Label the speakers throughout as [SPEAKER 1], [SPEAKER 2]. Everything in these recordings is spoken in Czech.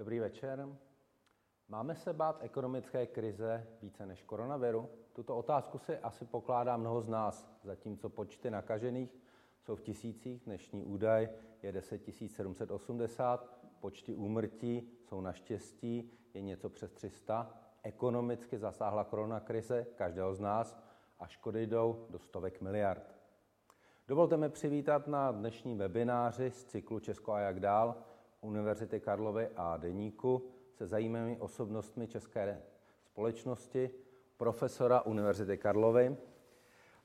[SPEAKER 1] Dobrý večer. Máme se bát ekonomické krize více než koronaviru? Tuto otázku si asi pokládá mnoho z nás, zatímco počty nakažených jsou v tisících, dnešní údaj je 10 780, počty úmrtí jsou naštěstí je něco přes 300. Ekonomicky zasáhla koronakrize každého z nás a škody jdou do stovek miliard. Dovolte mi přivítat na dnešním webináři z cyklu Česko a jak dál Univerzity Karlovy a Deníku se zajímavými osobnostmi české společnosti, profesora Univerzity Karlovy,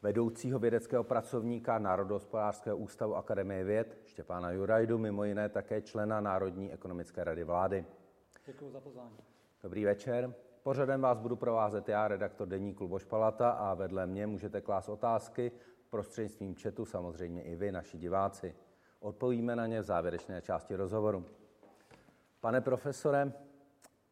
[SPEAKER 1] vedoucího vědeckého pracovníka Národohospodářského ústavu Akademie věd Štěpána Jurajdu, mimo jiné také člena Národní ekonomické rady vlády.
[SPEAKER 2] Děkuji za pozvání.
[SPEAKER 1] Dobrý večer. Pořadem vás budu provázet já, redaktor Deníku Luboš Palata a vedle mě můžete klást otázky prostřednictvím chatu, samozřejmě i vy, naši diváci. Odpovíme na ně v závěrečné části rozhovoru. Pane profesore,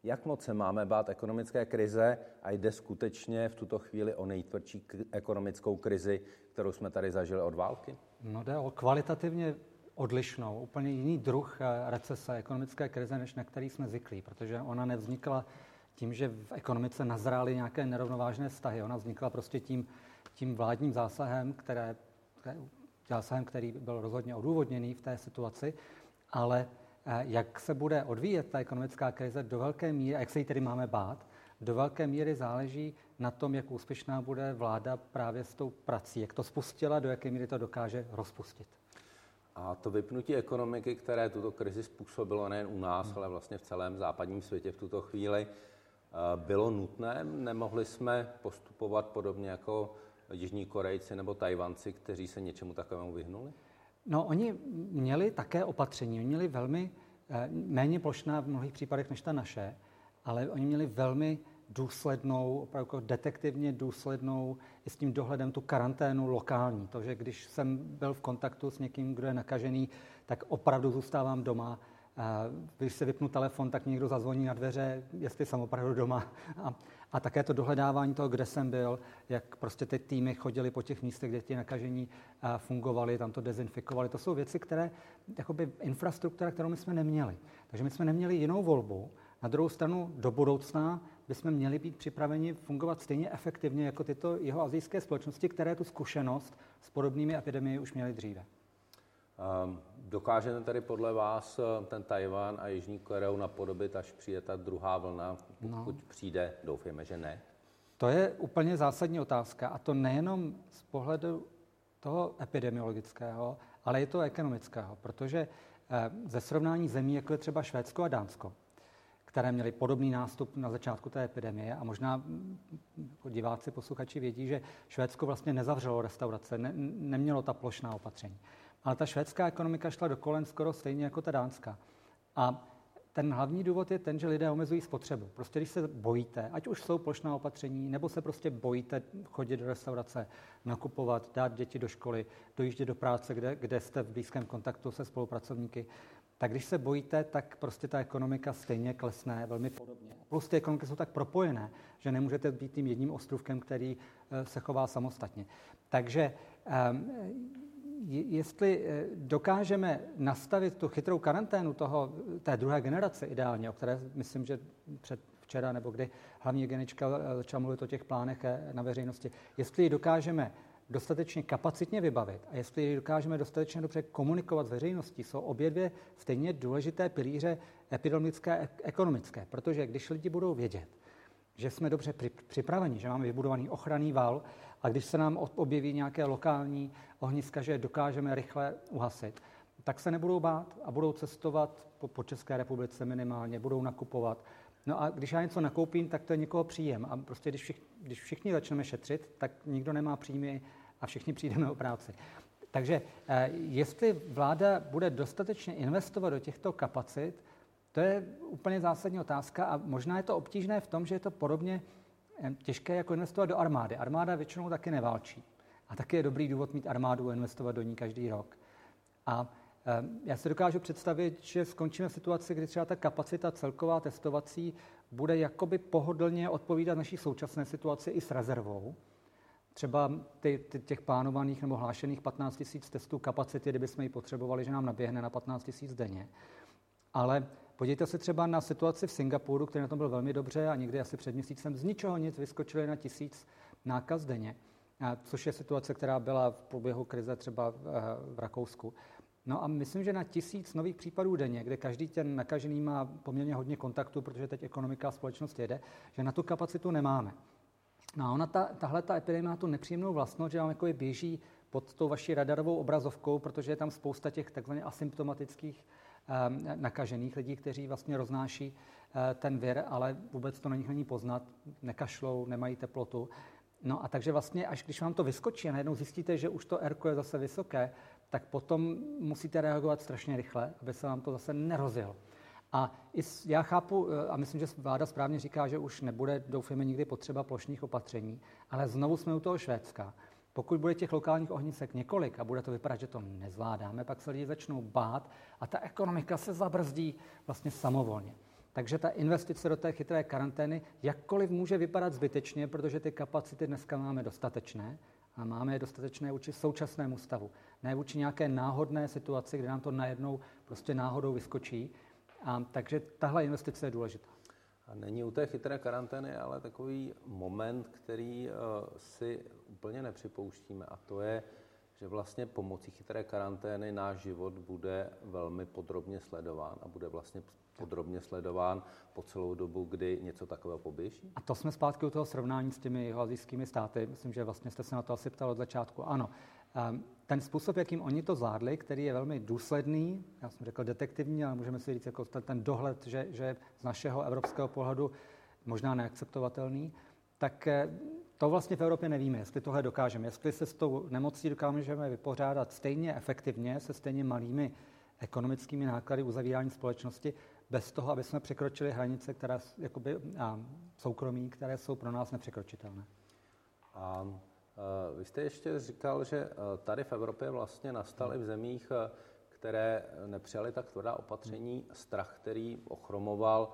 [SPEAKER 1] jak moc se máme bát ekonomické krize a jde skutečně v tuto chvíli o nejtvrdší ekonomickou krizi, kterou jsme tady zažili od války?
[SPEAKER 2] No jde o kvalitativně odlišnou, úplně jiný druh eh, recese, ekonomické krize, než na který jsme zvyklí, protože ona nevznikla tím, že v ekonomice nazrály nějaké nerovnovážné vztahy. Ona vznikla prostě tím, tím vládním zásahem, které, zásahem, který byl rozhodně odůvodněný v té situaci, ale eh, jak se bude odvíjet ta ekonomická krize do velké míry, a jak se jí tedy máme bát, do velké míry záleží na tom, jak úspěšná bude vláda právě s tou prací, jak to spustila, do jaké míry to dokáže rozpustit.
[SPEAKER 1] A to vypnutí ekonomiky, které tuto krizi způsobilo nejen u nás, hmm. ale vlastně v celém západním světě v tuto chvíli, eh, bylo nutné? Nemohli jsme postupovat podobně jako Jižní Korejci nebo Tajvanci, kteří se něčemu takovému vyhnuli?
[SPEAKER 2] No, oni měli také opatření. Oni měli velmi eh, méně plošná v mnohých případech než ta naše, ale oni měli velmi důslednou, opravdu jako detektivně důslednou i s tím dohledem tu karanténu lokální. To, že když jsem byl v kontaktu s někým, kdo je nakažený, tak opravdu zůstávám doma. Když se vypnu telefon, tak někdo zazvoní na dveře, jestli jsem opravdu doma. A, a také to dohledávání toho, kde jsem byl, jak prostě ty týmy chodili po těch místech, kde ti nakažení fungovali, tam to dezinfikovali. To jsou věci, které, jakoby infrastruktura, kterou my jsme neměli. Takže my jsme neměli jinou volbu. Na druhou stranu do budoucna bychom měli být připraveni fungovat stejně efektivně jako tyto jeho azijské společnosti, které tu zkušenost s podobnými epidemiemi už měly dříve.
[SPEAKER 1] Um, dokážeme tedy podle vás eh, ten Tajvan a Jižní Koreu napodobit, až přijde ta druhá vlna, pokud no. přijde, doufejme, že ne?
[SPEAKER 2] To je úplně zásadní otázka a to nejenom z pohledu toho epidemiologického, ale i toho ekonomického, protože eh, ze srovnání zemí, jako je třeba Švédsko a Dánsko, které měly podobný nástup na začátku té epidemie. A možná jako diváci, posluchači vědí, že Švédsko vlastně nezavřelo restaurace, ne, nemělo ta plošná opatření. Ale ta švédská ekonomika šla do kolen skoro stejně jako ta dánská. A ten hlavní důvod je ten, že lidé omezují spotřebu. Prostě když se bojíte, ať už jsou plošná opatření, nebo se prostě bojíte chodit do restaurace, nakupovat, dát děti do školy, dojíždět do práce, kde, kde jste v blízkém kontaktu se spolupracovníky, tak když se bojíte, tak prostě ta ekonomika stejně klesne velmi podobně. Plus ty ekonomiky jsou tak propojené, že nemůžete být tím jedním ostrůvkem, který eh, se chová samostatně. Takže ehm, jestli eh, dokážeme nastavit tu chytrou karanténu toho, té druhé generace ideálně, o které myslím, že před včera nebo kdy hlavní genička eh, začala mluvit o těch plánech na veřejnosti, jestli ji dokážeme dostatečně kapacitně vybavit a jestli dokážeme dostatečně dobře komunikovat s veřejností, jsou obě dvě stejně důležité pilíře epidemické a ekonomické. Protože když lidi budou vědět, že jsme dobře připraveni, že máme vybudovaný ochranný val a když se nám objeví nějaké lokální ohniska, že dokážeme rychle uhasit, tak se nebudou bát a budou cestovat po, po České republice minimálně, budou nakupovat. No a když já něco nakoupím, tak to je někoho příjem. A prostě když všichni, když všichni začneme šetřit, tak nikdo nemá příjmy a všichni přijdeme o práci. Takže eh, jestli vláda bude dostatečně investovat do těchto kapacit, to je úplně zásadní otázka a možná je to obtížné v tom, že je to podobně těžké jako investovat do armády. Armáda většinou taky neválčí. A taky je dobrý důvod mít armádu a investovat do ní každý rok. A já si dokážu představit, že skončíme v situaci, kdy třeba ta kapacita celková testovací bude jakoby pohodlně odpovídat naší současné situaci i s rezervou. Třeba ty, ty, těch plánovaných nebo hlášených 15 000 testů kapacity, kdybychom ji potřebovali, že nám naběhne na 15 000 denně. Ale podívejte se třeba na situaci v Singapuru, který na tom byl velmi dobře a někdy asi před měsícem z ničeho nic vyskočili na tisíc nákaz denně, což je situace, která byla v průběhu krize třeba v Rakousku. No a myslím, že na tisíc nových případů denně, kde každý ten nakažený má poměrně hodně kontaktů, protože teď ekonomika a společnost jede, že na tu kapacitu nemáme. No a ona ta, tahle ta epidemie má tu nepříjemnou vlastnost, že vám jako je běží pod tou vaší radarovou obrazovkou, protože je tam spousta těch takzvaně asymptomatických nakažených lidí, kteří vlastně roznáší uh, ten vir, ale vůbec to na nich není poznat, nekašlou, nemají teplotu. No a takže vlastně, až když vám to vyskočí a najednou zjistíte, že už to R je zase vysoké, tak potom musíte reagovat strašně rychle, aby se vám to zase nerozjelo. A já chápu, eh, a myslím, že vláda správně říká, že už nebude, doufujeme, nikdy potřeba plošných opatření, ale znovu jsme u toho Švédska. Pokud bude těch lokálních ohnisek několik a bude to vypadat, že to nezvládáme, pak se lidi začnou bát a ta ekonomika se zabrzdí vlastně samovolně. Takže ta investice do té chytré karantény jakkoliv může vypadat zbytečně, protože ty kapacity dneska máme dostatečné, a máme je dostatečné vůči současnému stavu. Ne vůči nějaké náhodné situaci, kde nám to najednou prostě náhodou vyskočí. A, takže tahle investice je důležitá.
[SPEAKER 1] A není u té chytré karantény ale takový moment, který uh, si úplně nepřipouštíme, a to je, že vlastně pomocí chytré karantény náš život bude velmi podrobně sledován a bude vlastně podrobně sledován po celou dobu, kdy něco takového poběží?
[SPEAKER 2] A to jsme zpátky u toho srovnání s těmi jihoazijskými státy. Myslím, že vlastně jste se na to asi ptal od začátku. Ano, ten způsob, jakým oni to zvládli, který je velmi důsledný, já jsem řekl detektivní, ale můžeme si říct jako ten dohled, že, že z našeho evropského pohledu možná neakceptovatelný, tak eh, to vlastně v Evropě nevíme, jestli tohle dokážeme. Jestli se s tou nemocí dokážeme vypořádat stejně efektivně, se stejně malými ekonomickými náklady uzavírání společnosti, bez toho, aby jsme překročili hranice, které jakoby, a soukromí, které jsou pro nás nepřekročitelné.
[SPEAKER 1] E, vy jste ještě říkal, že e, tady v Evropě vlastně nastal v zemích, e, které nepřijali tak tvrdá opatření, strach, který ochromoval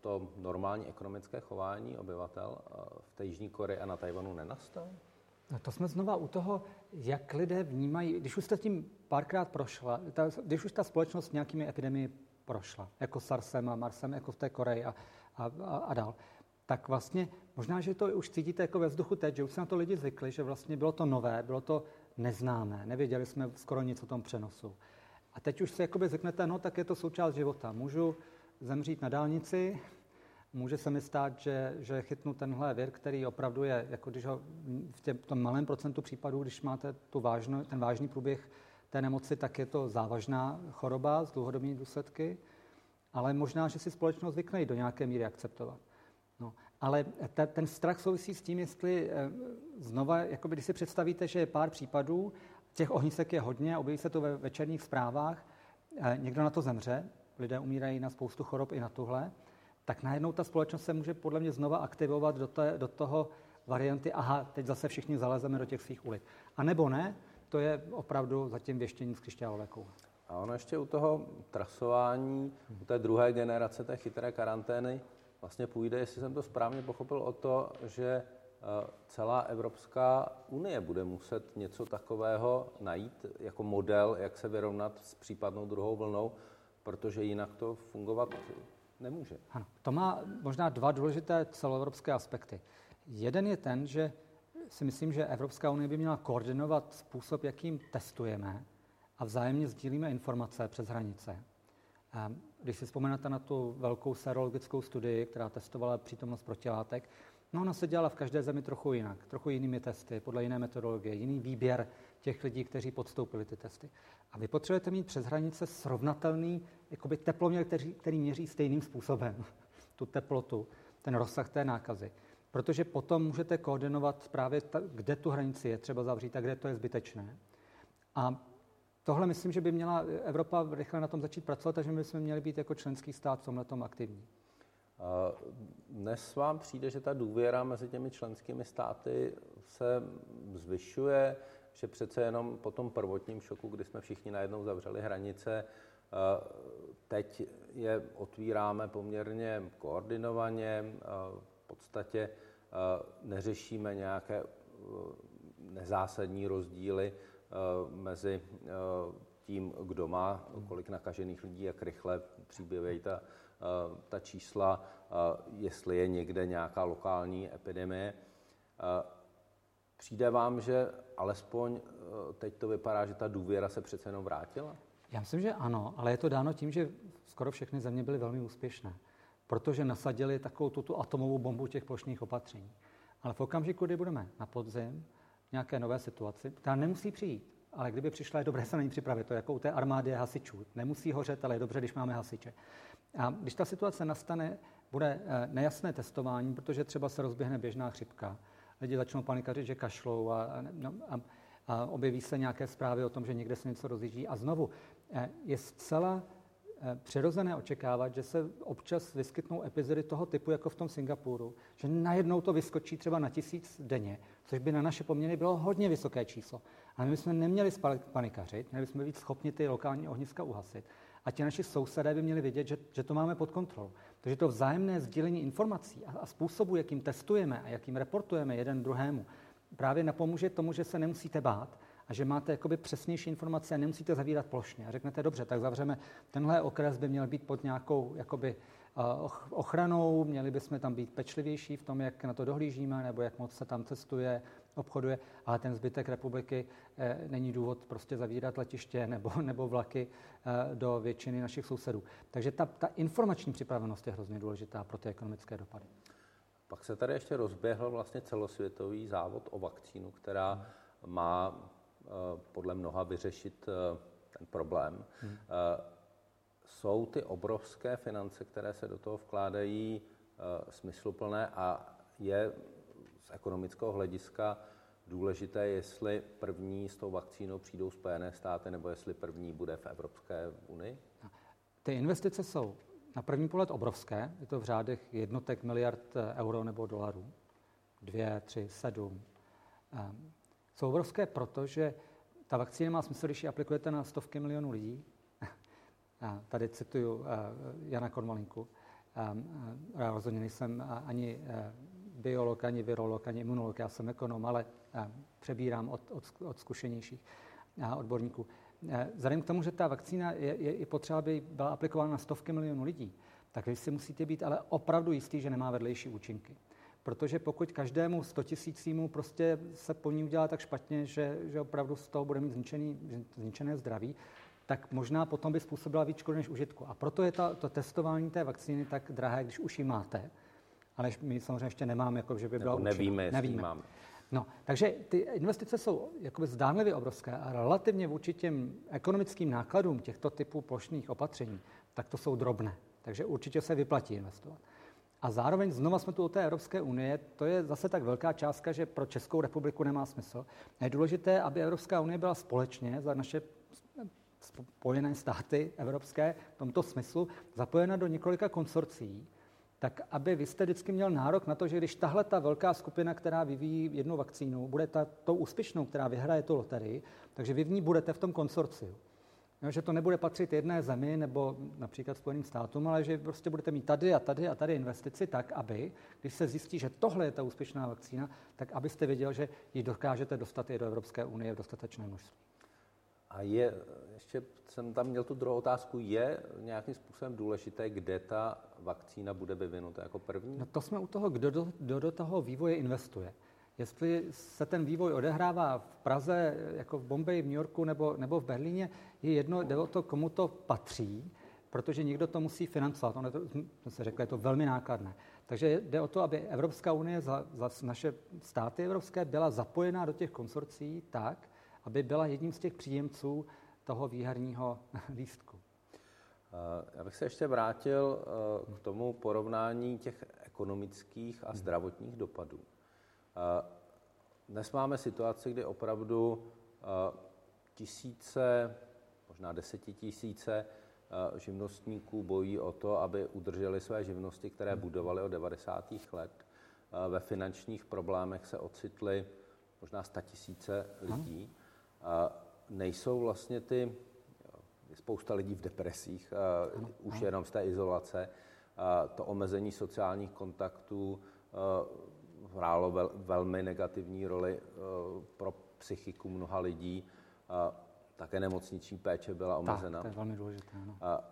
[SPEAKER 1] to normální ekonomické chování obyvatel v té Jižní Koreji a na Tajvanu nenastal?
[SPEAKER 2] No to jsme znova u toho, jak lidé vnímají, když už jste tím párkrát prošla, ta, když už ta společnost nějakými epidemii prošla, jako SARSem a MARSem, jako v té Koreji a, a, a, a dál, tak vlastně možná, že to už cítíte jako ve vzduchu teď, že už se na to lidi zvykli, že vlastně bylo to nové, bylo to neznámé, nevěděli jsme skoro nic o tom přenosu. A teď už si jakoby zvyknete, no tak je to součást života. Můžu zemřít na dálnici, může se mi stát, že, že chytnu tenhle vir, který opravdu je, jako když ho v tě, tom malém procentu případů, když máte tu vážno, ten vážný průběh té nemoci, tak je to závažná choroba s dlouhodobými důsledky, ale možná, že si společnost zvykne do nějaké míry akceptovat. Ale te, ten strach souvisí s tím, jestli e, znova, jakoby, když si představíte, že je pár případů, těch ohnisek je hodně, objeví se to ve večerních zprávách, e, někdo na to zemře, lidé umírají na spoustu chorob i na tuhle, tak najednou ta společnost se může podle mě znova aktivovat do, té, do toho varianty, aha, teď zase všichni zalezeme do těch svých ulic. A nebo ne, to je opravdu zatím věštění z křišťálové koule.
[SPEAKER 1] A ono ještě u toho trasování, u té druhé generace té chytré karantény, vlastně půjde, jestli jsem to správně pochopil, o to, že eh, celá Evropská unie bude muset něco takového najít jako model, jak se vyrovnat s případnou druhou vlnou, protože jinak to fungovat nemůže.
[SPEAKER 2] Ano, to má možná dva důležité celoevropské aspekty. Jeden je ten, že si myslím, že Evropská unie by měla koordinovat způsob, jakým testujeme a vzájemně sdílíme informace přes hranice. Když si vzpomenete na tu velkou serologickou studii, která testovala přítomnost protilátek, no ona se dělala v každé zemi trochu jinak, trochu jinými testy, podle jiné metodologie, jiný výběr těch lidí, kteří podstoupili ty testy. A vy potřebujete mít přes hranice srovnatelný jakoby teploměr, který, který měří stejným způsobem tu teplotu, ten rozsah té nákazy protože potom můžete koordinovat právě, ta, kde tu hranici je třeba zavřít a kde to je zbytečné. A tohle myslím, že by měla Evropa rychle na tom začít pracovat, takže my bychom měli být jako členský stát v tomhle tom aktivní.
[SPEAKER 1] Dnes vám přijde, že ta důvěra mezi těmi členskými státy se zvyšuje, že přece jenom po tom prvotním šoku, kdy jsme všichni najednou zavřeli hranice, teď je otvíráme poměrně koordinovaně, v podstatě neřešíme nějaké eh, nezásadní rozdíly mezi tím, kdo má kolik nakažených lidí, jak rychle příběhají ta, ta čísla, jestli je někde nějaká lokální epidemie. Přijde vám, že alespoň teď to vypadá, že ta důvěra se přece jenom vrátila?
[SPEAKER 2] Já myslím, že ano, ale je to dáno tím, že skoro všechny země byly velmi úspěšné, protože nasadili takovou tu, atomovou bombu těch plošných opatření. Ale v okamžiku, kdy budeme na podzim, nějaké nové situaci, která nemusí přijít, ale kdyby přišla, je dobré se na ní připravit. To jako u té armády hasičů. Nemusí hořet, ale je dobře, když máme hasiče. A když ta situace nastane, bude eh, nejasné testování, protože třeba se rozběhne běžná chřipka. Lidi začnou panikařit, že kašlou a, no, a, a objeví se nějaké zprávy o tom, že někde se něco rozjíždí. A znovu, eh, je zcela přirozené očekávat, že se občas vyskytnou epizody toho typu, jako v tom Singapuru, že najednou to vyskočí třeba na tisíc denně, což by na naše poměry bylo hodně vysoké číslo. Ale my bychom neměli panikařit, měli bychom být schopni ty lokální ohniska uhasit. A ti naši sousedé by měli vědět, že, že to máme pod kontrolou. Takže to vzájemné sdílení informací a, a způsobu, jakým testujeme a jakým reportujeme jeden druhému, právě napomůže tomu, že se nemusíte bát, a že máte jakoby přesnější informace a nemusíte zavírat plošně. A řeknete, dobře, tak zavřeme, tenhle okres by měl být pod nějakou jakoby, ochranou, měli bychom tam být pečlivější v tom, jak na to dohlížíme, nebo jak moc se tam cestuje, obchoduje, ale ten zbytek republiky eh, není důvod prostě zavírat letiště nebo, nebo vlaky eh, do většiny našich sousedů. Takže ta, ta informační připravenost je hrozně důležitá pro ty ekonomické dopady.
[SPEAKER 1] Pak se tady ještě rozběhl vlastně celosvětový závod o vakcínu, která má Eh, podle mnoha vyřešit eh, ten problém. Hmm. Eh, jsou ty obrovské finance, které se do toho vkládají, smysluplné a je z ekonomického hlediska důležité, jestli první s tou vakcínou přijdou Spojené státy, nebo jestli první bude v Evropské unii?
[SPEAKER 2] Ty investice jsou na první pohled obrovské, je to v řádech jednotek miliard euro nebo dolarů. Dvě, tři, sedm jsou obrovské proto, že ta vakcína má smysl, když ji aplikujete na stovky milionů lidí. A tady cituju eh, Jana Konvalinku. Já rozhodně nejsem ani eh, biolog, ani virolog, ani imunolog, já jsem ekonom, ale eh, přebírám od, od, od zkušenějších odborníků. Vzhledem k tomu, že ta vakcína je, je, je potřeba, aby byla aplikována na stovky milionů lidí, tak vy si musíte být ale opravdu jistý, že nemá vedlejší účinky protože pokud každému 100 tisícímu prostě se po ní udělá tak špatně, že, že opravdu z toho bude mít zničený, zničené zdraví, tak možná potom by způsobila víc škody než užitku. A proto je ta, to testování té vakcíny tak drahé, když už ji máte. Ale my samozřejmě ještě nemáme, jako že by byla
[SPEAKER 1] Nebo nevíme, jestli nevíme. máme.
[SPEAKER 2] No, takže ty investice jsou jakoby zdánlivě obrovské a relativně vůči těm ekonomickým nákladům těchto typů plošných opatření, tak to jsou drobné. Takže určitě se vyplatí investovat. A zároveň znova jsme tu o té Evropské unie, to je zase tak velká částka, že pro Českou republiku nemá smysl. Je důležité, aby Evropská unie byla společně za naše spojené státy evropské v tomto smyslu zapojena do několika konsorcí, tak aby vy jste vždycky měl nárok na to, že když tahle ta velká skupina, která vyvíjí jednu vakcínu, bude ta, tou úspěšnou, která vyhraje tu loterii, takže vy v ní budete v tom konsorciu. Jo, že to nebude patřit jedné zemi nebo například Spojeným státům, ale že prostě budete mít tady a tady a tady investici tak, aby, když se zjistí, že tohle je ta úspěšná vakcína, tak abyste věděl, že ji dokážete dostat i do Evropské unie v dostatečné množství.
[SPEAKER 1] A je, ještě jsem tam měl tu druhou otázku, je nějakým způsobem důležité, kde ta vakcína bude vyvinuta jako první?
[SPEAKER 2] No to jsme u toho, kdo do, kdo do toho vývoje investuje. Jestli se ten vývoj odehrává v Praze, jako v Bombeji, v New Yorku nebo, nebo v Berlíně, je jedno, jde o to, komu to patří, protože někdo to musí financovat. Ono to, jsem se řekl, je to velmi nákladné. Takže jde o to, aby Evropská unie za, za naše státy evropské byla zapojená do těch konsorcí tak, aby byla jedním z těch příjemců toho výherního lístku.
[SPEAKER 1] Eh, já bych se ještě vrátil eh, k tomu porovnání těch ekonomických a zdravotních dopadů. Dnes máme situaci, kdy opravdu tisíce, možná desetitisíce živnostníků bojí o to, aby udrželi své živnosti, které budovali od 90. let. Ve finančních problémech se ocitly možná tisíce lidí. Nejsou vlastně ty, spousta lidí v depresích, už jenom z té izolace, to omezení sociálních kontaktů, hrálo vel, velmi negativní roli eh, pro psychiku mnoha lidí. také nemocniční péče byla omezena.
[SPEAKER 2] Tak, to je velmi důležité. Ano. A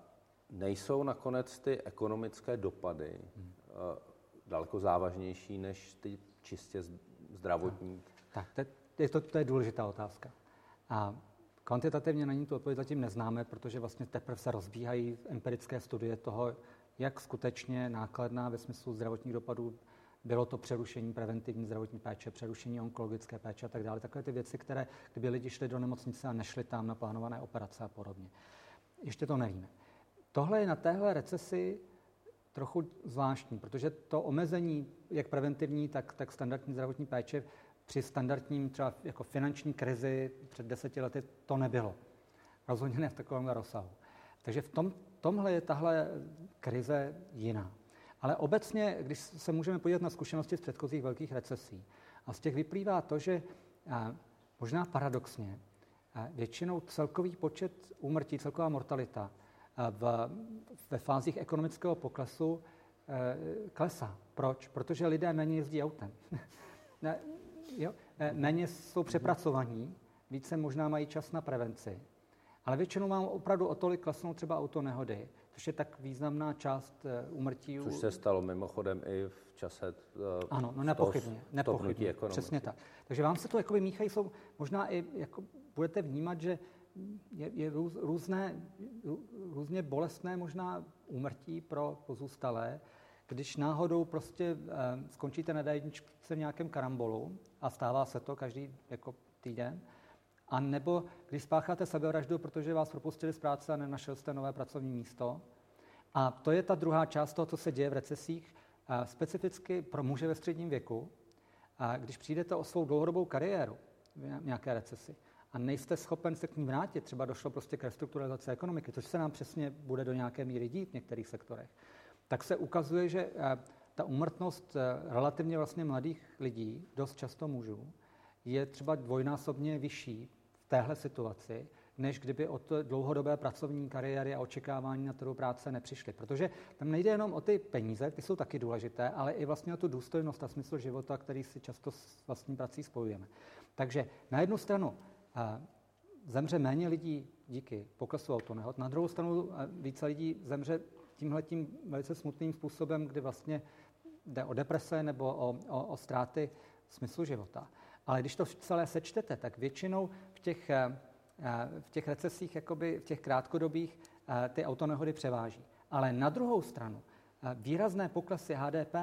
[SPEAKER 1] nejsou nakonec ty ekonomické dopady hmm. daleko závažnější než ty čistě zdravotní?
[SPEAKER 2] Tak, tak to, je to, to je důležitá otázka. A kvantitativně na ní tu odpověď zatím neznáme, protože vlastně teprve se rozbíhají empirické studie toho, jak skutečně nákladná ve smyslu zdravotních dopadů bylo to přerušení preventivní zdravotní péče, přerušení onkologické péče a tak dále. Takové ty věci, které, kdyby lidi šli do nemocnice a nešli tam na plánované operace a podobně. Ještě to nevíme. Tohle je na téhle recesi trochu zvláštní, protože to omezení, jak preventivní, tak, tak standardní zdravotní péče při standardním třeba jako finanční krizi před deseti lety to nebylo. Rozhodně ne v takovém rozsahu. Takže v tom, tomhle je tahle krize jiná. Ale obecně, když se můžeme podívat na zkušenosti z předchozích velkých recesí, a z těch vyplývá to, že možná paradoxně, většinou celkový počet úmrtí, celková mortalita v, ve fázích ekonomického poklesu e, klesá. Proč? Protože lidé méně jezdí autem. ne, jo, e, méně jsou přepracovaní, více možná mají čas na prevenci. Ale většinou mám opravdu o tolik klesnou třeba autonehody, což je tak významná část e, úmrtí.
[SPEAKER 1] Což se stalo mimochodem i v čase
[SPEAKER 2] Ano, no nepochybně, nepochybně, přesně tak. Takže vám se to jako míchají, jsou možná i, jako budete vnímat, že je, je růz, různé, různě bolestné možná úmrtí pro pozůstalé, když náhodou prostě eh, skončíte na dajničce v nějakém karambolu a stává se to každý jako týden, a nebo když spácháte sebevraždu, protože vás propustili z práce a nenašel jste nové pracovní místo. A to je ta druhá část toho, co se děje v recesích, specificky pro muže ve středním věku. A když přijdete o svou dlouhodobou kariéru v nějaké recesi, a nejste schopen se k ní vrátit, třeba došlo prostě k restrukturalizaci ekonomiky, což se nám přesně bude do nějaké míry dít v některých sektorech, tak se ukazuje, že eh, ta umrtnost eh, relativně vlastně mladých lidí, dost často mužů, je třeba dvojnásobně vyšší téhle situaci, než kdyby od dlouhodobé pracovní kariéry a očekávání na trhu práce nepřišly. Protože tam nejde jenom o ty peníze, ty jsou taky důležité, ale i vlastně o tu důstojnost a smysl života, který si často s vlastní prací spojujeme. Takže na jednu stranu zemře méně lidí díky poklesu autonehod. Na druhou stranu více lidí zemře tímhletím velice smutným způsobem, kdy vlastně jde o deprese nebo o, o, o ztráty smyslu života. Ale když to celé sečtete, tak většinou těch, v těch recesích, jakoby v těch krátkodobých, ty autonehody převáží. Ale na druhou stranu, výrazné poklesy HDP,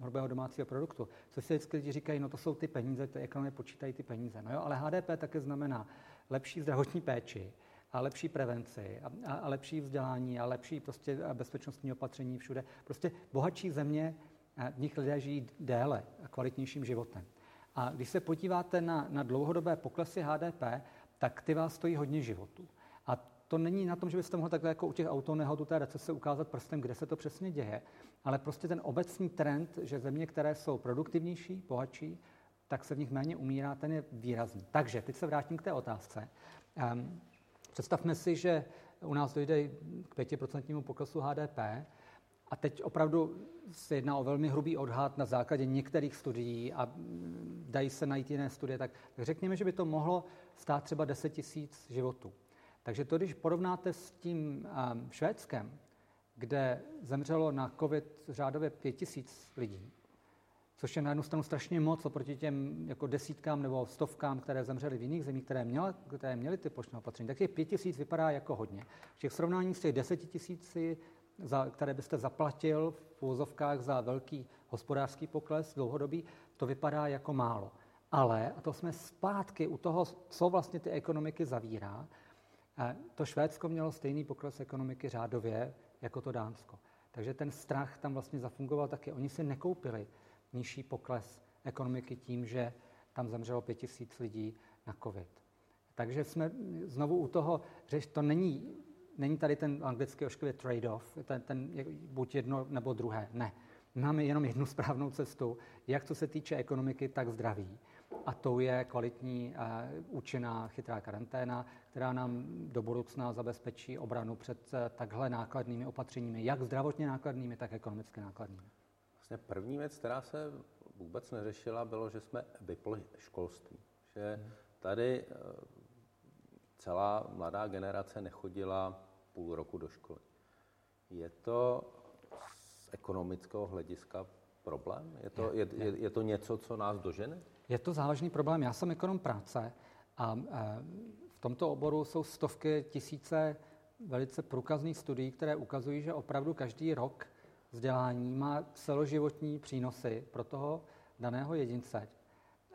[SPEAKER 2] hrubého domácího produktu, což si vždycky lidi říkají, no to jsou ty peníze, ty ekonomie počítají ty peníze. No jo, ale HDP také znamená lepší zdravotní péči, a lepší prevenci a, a, a lepší vzdělání a lepší prostě bezpečnostní opatření všude. Prostě bohatší země, v nich lidé žijí déle a kvalitnějším životem. A když se podíváte na, na dlouhodobé poklesy HDP, tak ty vás stojí hodně životů. A to není na tom, že byste mohli takhle jako u těch autonehod, u té recese ukázat prstem, kde se to přesně děje, ale prostě ten obecný trend, že země, které jsou produktivnější, bohatší, tak se v nich méně umírá, ten je výrazný. Takže teď se vrátím k té otázce. Um, představme si, že u nás dojde k 5% poklesu HDP a teď opravdu se jedná o velmi hrubý odhad na základě některých studií a dají se najít jiné studie, tak, řekněme, že by to mohlo stát třeba 10 tisíc životů. Takže to, když porovnáte s tím um, Švédskem, kde zemřelo na COVID řádově pět tisíc lidí, což je na jednu stranu strašně moc oproti těm jako desítkám nebo stovkám, které zemřely v jiných zemích, které, měla, které měly ty plošné opatření, tak je pět tisíc vypadá jako hodně. V těch srovnání s těch deseti tisíci, za, které byste zaplatil v úzovkách za velký hospodářský pokles dlouhodobý, to vypadá jako málo. Ale, a to jsme zpátky u toho, co vlastně ty ekonomiky zavírá, to Švédsko mělo stejný pokles ekonomiky řádově jako to Dánsko. Takže ten strach tam vlastně zafungoval taky. Oni si nekoupili nižší pokles ekonomiky tím, že tam zemřelo pět tisíc lidí na covid. Takže jsme znovu u toho, že to není, není tady ten anglický ošklivý trade-off, ten, ten buď jedno nebo druhé. Ne. Máme jenom jednu správnou cestu, jak co se týče ekonomiky, tak zdraví a to je kvalitní účinná chytrá karanténa, která nám do budoucna zabezpečí obranu před eh, takhle nákladnými opatřeními, jak zdravotně nákladnými, tak ekonomicky nákladnými.
[SPEAKER 1] Vlastně první věc, která se vůbec neřešila, bylo, že jsme vypli školství. Že tady eh, celá mladá generace nechodila půl roku do školy. Je to ekonomického hlediska problém? Je to, je, je, je to něco, co nás dožene?
[SPEAKER 2] Je to závažný problém. Já jsem ekonom práce a v tomto oboru jsou stovky, tisíce velice průkazných studií, které ukazují, že opravdu každý rok vzdělání má celoživotní přínosy pro toho daného jedince.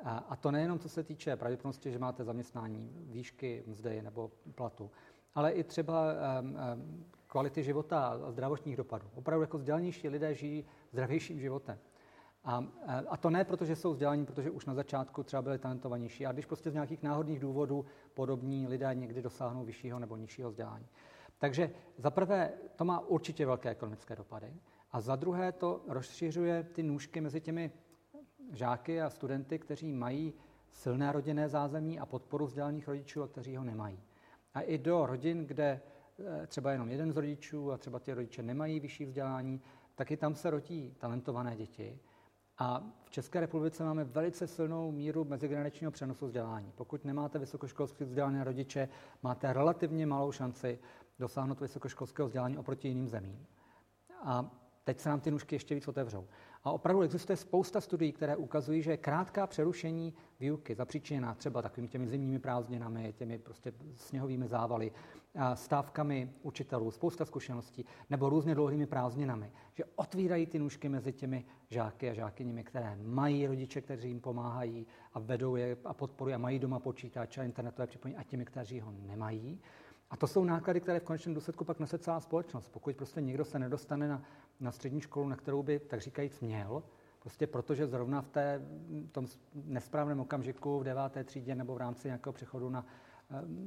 [SPEAKER 2] A, a to nejenom co se týče pravděpodobnosti, že máte zaměstnání, výšky mzdy nebo platu, ale i třeba um, um, kvality života a zdravotních dopadů. Opravdu jako vzdělanější lidé žijí zdravějším životem. A, a to ne proto, že jsou vzdělaní, protože už na začátku třeba byli talentovanější, ale když prostě z nějakých náhodných důvodů podobní lidé někdy dosáhnou vyššího nebo nižšího vzdělání. Takže za prvé to má určitě velké ekonomické dopady a za druhé to rozšiřuje ty nůžky mezi těmi žáky a studenty, kteří mají silné rodinné zázemí a podporu vzdělaných rodičů a kteří ho nemají. A i do rodin, kde třeba jenom jeden z rodičů a třeba ty rodiče nemají vyšší vzdělání, taky tam se rodí talentované děti. A v České republice máme velice silnou míru mezigeneračního přenosu vzdělání. Pokud nemáte vysokoškolsky vzdělané rodiče, máte relativně malou šanci dosáhnout vysokoškolského vzdělání oproti jiným zemím. A teď se nám ty nůžky ještě víc otevřou. A opravdu existuje spousta studií, které ukazují, že krátká přerušení výuky zapříčiněná třeba takovými těmi zimními prázdninami, těmi prostě sněhovými závaly, stávkami učitelů, spousta zkušeností, nebo různě dlouhými prázdninami, že otvírají ty nůžky mezi těmi žáky a žákyněmi, které mají rodiče, kteří jim pomáhají a vedou je a podporují a mají doma počítač a internetové připojení a těmi, kteří ho nemají. A to jsou náklady, které v konečném důsledku pak nese celá společnost. Pokud prostě někdo se nedostane na, na střední školu, na kterou by, tak říkajíc, měl, prostě protože zrovna v té, tom nesprávném okamžiku v deváté třídě nebo v rámci nějakého přechodu na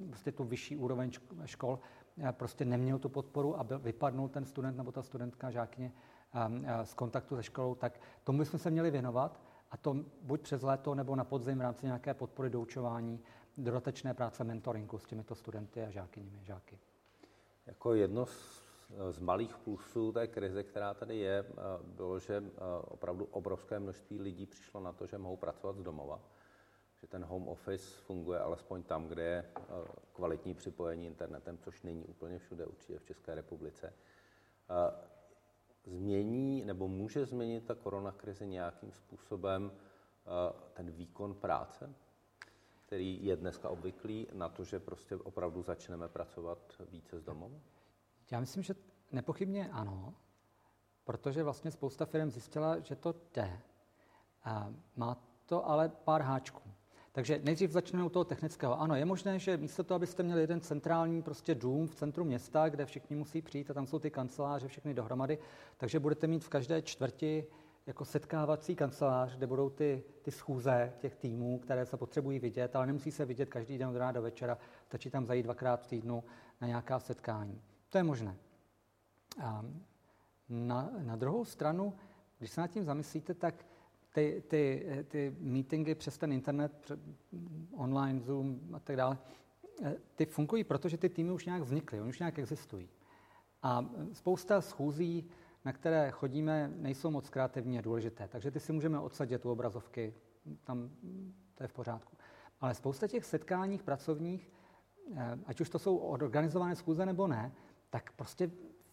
[SPEAKER 2] prostě tu vyšší úroveň škol, eh, prostě neměl tu podporu a byl, vypadnul ten student nebo ta studentka, žákyně eh, z kontaktu se školou, tak tomu bychom se měli věnovat a to buď přes léto nebo na podzim v rámci nějaké podpory doučování dodatečné práce mentoringu s těmito studenty a žákyněmi, žáky.
[SPEAKER 1] Jako jedno z, z malých plusů té krize, která tady je, eh, bylo, že opravdu obrovské množství lidí přišlo na to, že mohou pracovat z domova, že ten home office funguje alespoň tam, kde je eh, kvalitní připojení internetem, což není úplně všude, určitě v České republice. Změní nebo může změnit ta koronakrize nějakým způsobem ten výkon práce? který je dneska obvyklý, na to, že prostě opravdu začneme pracovat více z domu?
[SPEAKER 2] Já myslím, že nepochybně ano, protože vlastně spousta firm zjistila, že to jde. Má to ale pár háčků. Takže nejdřív začneme u toho technického. Ano, je možné, že místo toho, abyste měli jeden centrální prostě dům v centru města, kde všichni musí přijít a tam jsou ty kanceláře všechny dohromady, takže budete mít v každé čtvrti jako setkávací kancelář, kde budou ty, ty schůze těch týmů, které se potřebují vidět, ale nemusí se vidět každý den od rána do večera, stačí tam zajít dvakrát v týdnu na nějaká setkání. To je možné. A na, na druhou stranu, když se nad tím zamyslíte, tak ty, ty, ty meetingy přes ten internet, online, Zoom a tak dále, ty fungují, protože ty týmy už nějak vznikly, oni už nějak existují. A spousta schůzí na které chodíme, nejsou moc kreativní a důležité. Takže ty si můžeme odsadit u obrazovky, tam to je v pořádku. Ale spousta těch setkání pracovních, eh, ať už to jsou organizované schůze nebo ne, tak prostě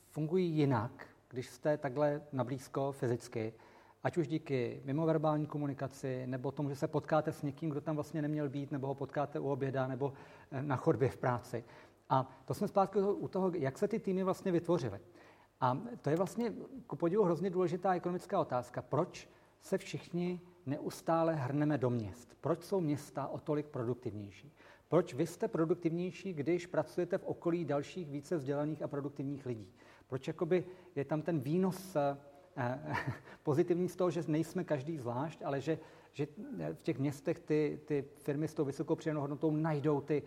[SPEAKER 2] fungují jinak, když jste takhle nablízko fyzicky, ať už díky mimoverbální komunikaci, nebo tomu, že se potkáte s někým, kdo tam vlastně neměl být, nebo ho potkáte u oběda, nebo eh, na chodbě v práci. A to jsme zpátky u toho, jak se ty týmy vlastně vytvořily. A to je vlastně ku podivu hrozně důležitá ekonomická otázka. Proč se všichni neustále hrneme do měst? Proč jsou města o tolik produktivnější? Proč vy jste produktivnější, když pracujete v okolí dalších více vzdělaných a produktivních lidí? Proč jakoby je tam ten výnos eh, pozitivní z toho, že nejsme každý zvlášť, ale že, že v těch městech ty, ty firmy s tou vysokou přidanou hodnotou najdou ty,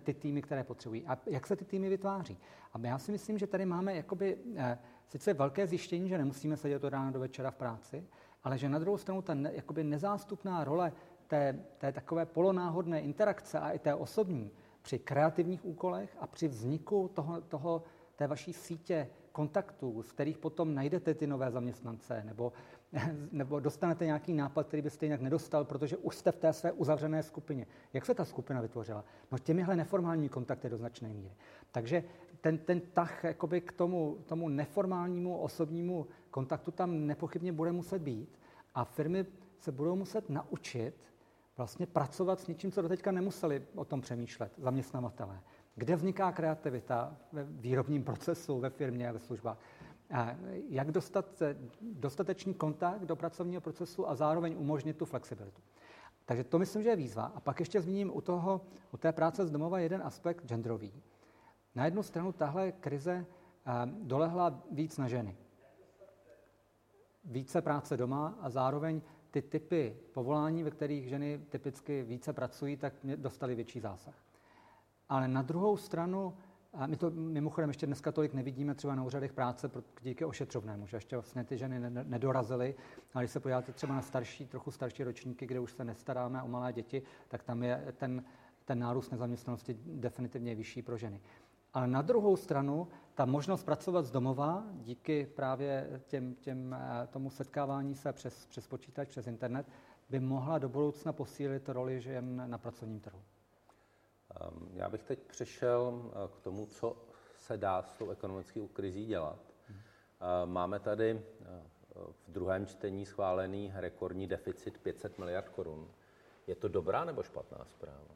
[SPEAKER 2] ty týmy, které potřebují. A jak se ty týmy vytváří? A já si myslím, že tady máme jakoby, eh, sice velké zjištění, že nemusíme sedět od rána do večera v práci, ale že na druhou stranu ta ne, jakoby nezástupná role té, té takové polonáhodné interakce a i té osobní při kreativních úkolech a při vzniku toho, toho té vaší sítě kontaktů, z kterých potom najdete ty nové zaměstnance, nebo, nebo dostanete nějaký nápad, který byste jinak nedostal, protože už jste v té své uzavřené skupině. Jak se ta skupina vytvořila? No těmihle neformální kontakty do značné míry. Takže ten, ten tah k tomu, tomu neformálnímu osobnímu kontaktu tam nepochybně bude muset být a firmy se budou muset naučit vlastně pracovat s něčím, co doteďka nemuseli o tom přemýšlet, zaměstnavatelé. Kde vzniká kreativita ve výrobním procesu, ve firmě a ve službách? Jak dostat dostatečný kontakt do pracovního procesu a zároveň umožnit tu flexibilitu. Takže to myslím, že je výzva. A pak ještě zmíním u, toho, u té práce z domova jeden aspekt genderový. Na jednu stranu tahle krize dolehla víc na ženy. Více práce doma a zároveň ty typy povolání, ve kterých ženy typicky více pracují, tak dostali větší zásah. Ale na druhou stranu, a my to mimochodem ještě dneska tolik nevidíme třeba na úřadech práce díky ošetřovnému, že ještě vlastně ty ženy nedorazily, ale když se podíváte třeba na starší, trochu starší ročníky, kde už se nestaráme o malé děti, tak tam je ten, ten nárůst nezaměstnanosti definitivně vyšší pro ženy. Ale na druhou stranu, ta možnost pracovat z domova díky právě těm, těm, eh, tomu setkávání se přes, přes počítač, přes internet, by mohla do budoucna posílit roli žen na pracovním trhu.
[SPEAKER 1] Ehm, já bych teď přešel eh, k tomu, co se dá s tou ekonomickou krizí dělat. Hmm. Máme tady eh, v druhém čtení schválený rekordní deficit 500 miliard korun. Je to dobrá nebo špatná zpráva?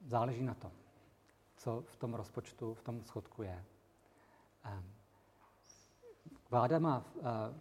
[SPEAKER 2] Záleží na tom co v tom rozpočtu, v tom schodku je. Ehm, vláda má eh,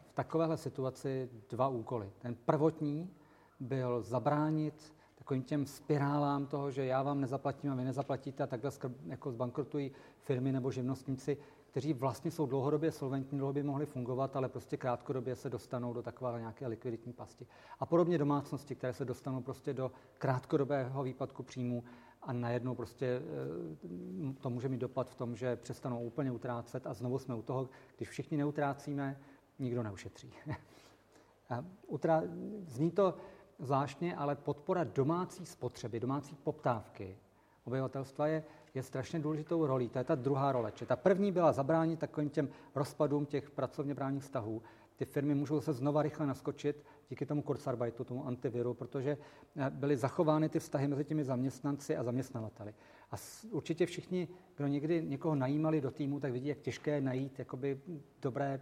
[SPEAKER 2] v takovéhle situaci dva úkoly. Ten prvotní byl zabránit takovým těm spirálám toho, že já vám nezaplatím a vy nezaplatíte a takhle jako zbankrotují firmy nebo živnostníci, kteří vlastně jsou dlouhodobě solventní, dlouhodobě mohli fungovat, ale prostě krátkodobě se dostanou do takové nějaké likviditní pasti. A podobně domácnosti, které se dostanou prostě do krátkodobého výpadku příjmů a najednou prostě eh, to může mít dopad v tom, že přestanou úplně utrácet a znovu jsme u toho, když všichni neutrácíme, nikdo neušetří. Utrá... Zní to zvláštně, ale podpora domácí spotřeby, domácí poptávky obyvatelstva je, je strašně důležitou rolí. To je ta druhá role. Či ta první byla zabránit takovým těm rozpadům těch pracovně právních vztahů. Ty firmy můžou se znova rychle naskočit díky tomu Kurzarbeitu, tomu antiviru, protože eh, byly zachovány ty vztahy mezi těmi zaměstnanci a zaměstnavateli. A určitě všichni, kdo někdy někoho najímali do týmu, tak vidí, jak těžké je najít jakoby dobré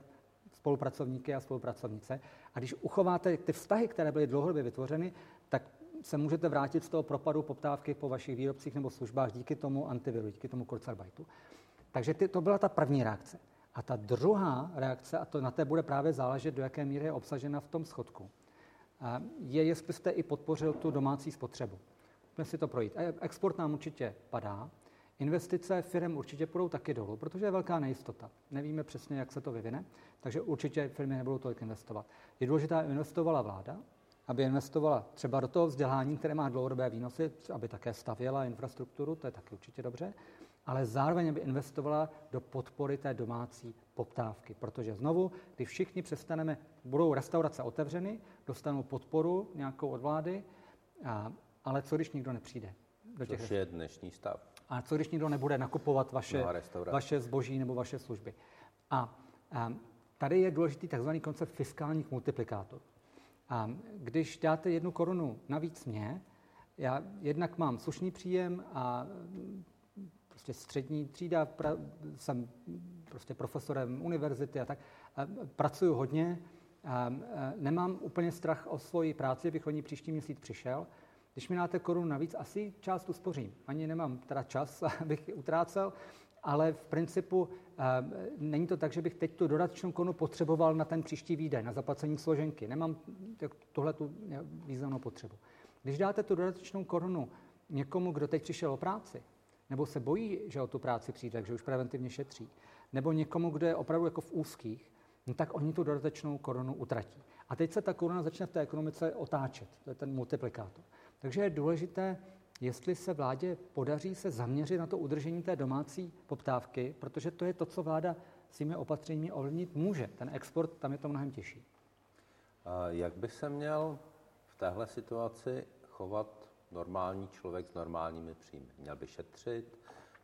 [SPEAKER 2] spolupracovníky a spolupracovnice. A když uchováte ty vztahy, které byly dlouhodobě vytvořeny, tak se můžete vrátit z toho propadu poptávky po vašich výrobcích nebo službách díky tomu antiviru, díky tomu Kurzarbeitu. Takže ty, to byla ta první reakce. A ta druhá reakce, a to na té bude právě záležet, do jaké míry je obsažena v tom schodku, je, jestli jste i podpořil tu domácí spotřebu. Pojďme si to projít. Export nám určitě padá, investice firm určitě půjdou taky dolů, protože je velká nejistota. Nevíme přesně, jak se to vyvine, takže určitě firmy nebudou tolik investovat. Je důležité, aby investovala vláda, aby investovala třeba do toho vzdělání, které má dlouhodobé výnosy, aby také stavěla infrastrukturu, to je taky určitě dobře, ale zároveň aby investovala do podpory té domácí poptávky. Protože znovu, když všichni přestaneme, budou restaurace otevřeny, dostanou podporu nějakou od vlády, a, ale co když nikdo nepřijde?
[SPEAKER 1] Do těch Což je dnešní stav.
[SPEAKER 2] A co když nikdo nebude nakupovat vaše, vaše zboží nebo vaše služby? A, a tady je důležitý tzv. koncept fiskálních multiplikátorů. A když dáte jednu korunu navíc mě, já jednak mám slušný příjem a prostě střední třída, pra, jsem prostě profesorem univerzity a tak, a pracuju hodně, a, nemám úplně strach o svoji práci, bych o ní příští měsíc přišel. Když mi dáte korunu navíc, asi část uspořím. Ani nemám teda čas, abych utrácel, ale v principu není to tak, že bych teď tu dodatečnou korunu potřeboval na ten příští výdaj, na zaplacení složenky. Nemám tohle tu významnou potřebu. Když dáte tu dodatečnou korunu někomu, kdo teď přišel o práci, nebo se bojí, že o tu práci přijde, takže už preventivně šetří, nebo někomu, kdo je opravdu jako v úzkých, no tak oni tu dodatečnou korunu utratí. A teď se ta koruna začne v té ekonomice otáčet, to je ten multiplikátor. Takže je důležité, jestli se vládě podaří se zaměřit na to udržení té domácí poptávky, protože to je to, co vláda svými opatřeními ovlivnit může. Ten export, tam je to mnohem těžší.
[SPEAKER 1] A jak by se měl v téhle situaci chovat normální člověk s normálními příjmy? Měl by šetřit,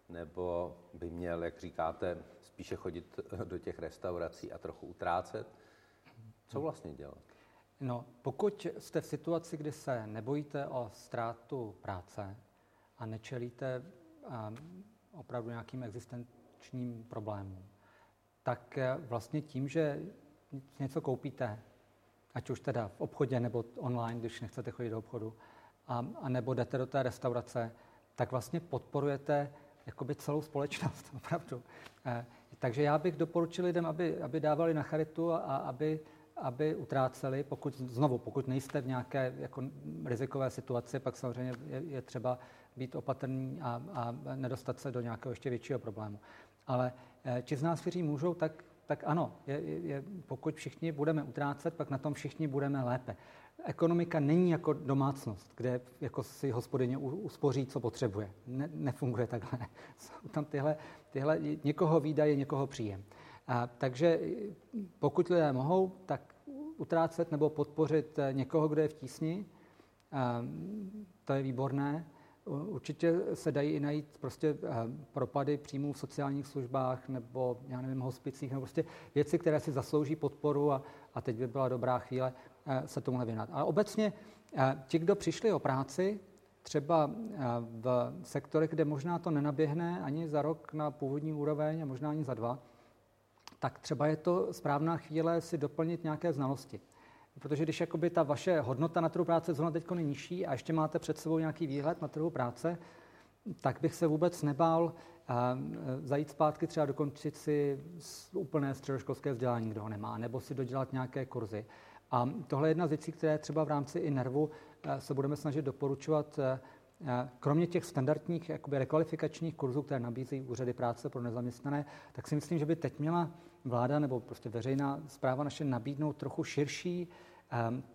[SPEAKER 1] nebo by měl, jak říkáte, spíše chodit do těch restaurací a trochu utrácet? Co vlastně dělat?
[SPEAKER 2] No, pokud jste v situaci, kdy se nebojíte o ztrátu práce a nečelíte um, opravdu nějakým existenčním problémům, tak eh, vlastně tím, že něco koupíte, ať už teda v obchodě nebo online, když nechcete chodit do obchodu, a, a nebo jdete do té restaurace, tak vlastně podporujete jakoby celou společnost, opravdu. E, takže já bych doporučil lidem, aby, aby dávali na charitu a aby, aby utráceli, pokud, znovu, pokud nejste v nějaké jako rizikové situaci, pak samozřejmě je, je třeba být opatrný a, a nedostat se do nějakého ještě většího problému. Ale e, ti z nás, kteří můžou, tak, tak ano, je, je, pokud všichni budeme utrácet, pak na tom všichni budeme lépe ekonomika není jako domácnost, kde jako si hospodyně uspoří, co potřebuje. Ne, nefunguje takhle. Jsou tam tyhle, tyhle někoho výdaje, někoho příjem. A, takže pokud lidé mohou, tak utrácet nebo podpořit eh, někoho, kdo je v tísni, a, to je výborné. Určitě se dají i najít prostě eh, propady příjmů v sociálních službách nebo, já nevím, hospicích, nebo prostě věci, které si zaslouží podporu a, a teď by byla dobrá chvíle Eh, se tomu věnovat. Ale obecně eh, ti, kdo přišli o práci, třeba eh, v sektorech, kde možná to nenaběhne ani za rok na původní úroveň a možná ani za dva, tak třeba je to správná chvíle si doplnit nějaké znalosti. Protože když jakoby ta vaše hodnota na trhu práce zrovna teď je nižší a ještě máte před sebou nějaký výhled na trhu práce, tak bych se vůbec nebál zajít zpátky třeba dokončit si úplné středoškolské vzdělání, kdo ho nemá, nebo si dodělat nějaké kurzy. A tohle je jedna z věcí, které třeba v rámci i nervu eh, se budeme snažit doporučovat. Kromě těch standardních jakoby rekvalifikačních kurzů, které nabízí úřady práce pro nezaměstnané, tak si myslím, že by teď měla vláda nebo prostě veřejná zpráva naše nabídnout trochu širší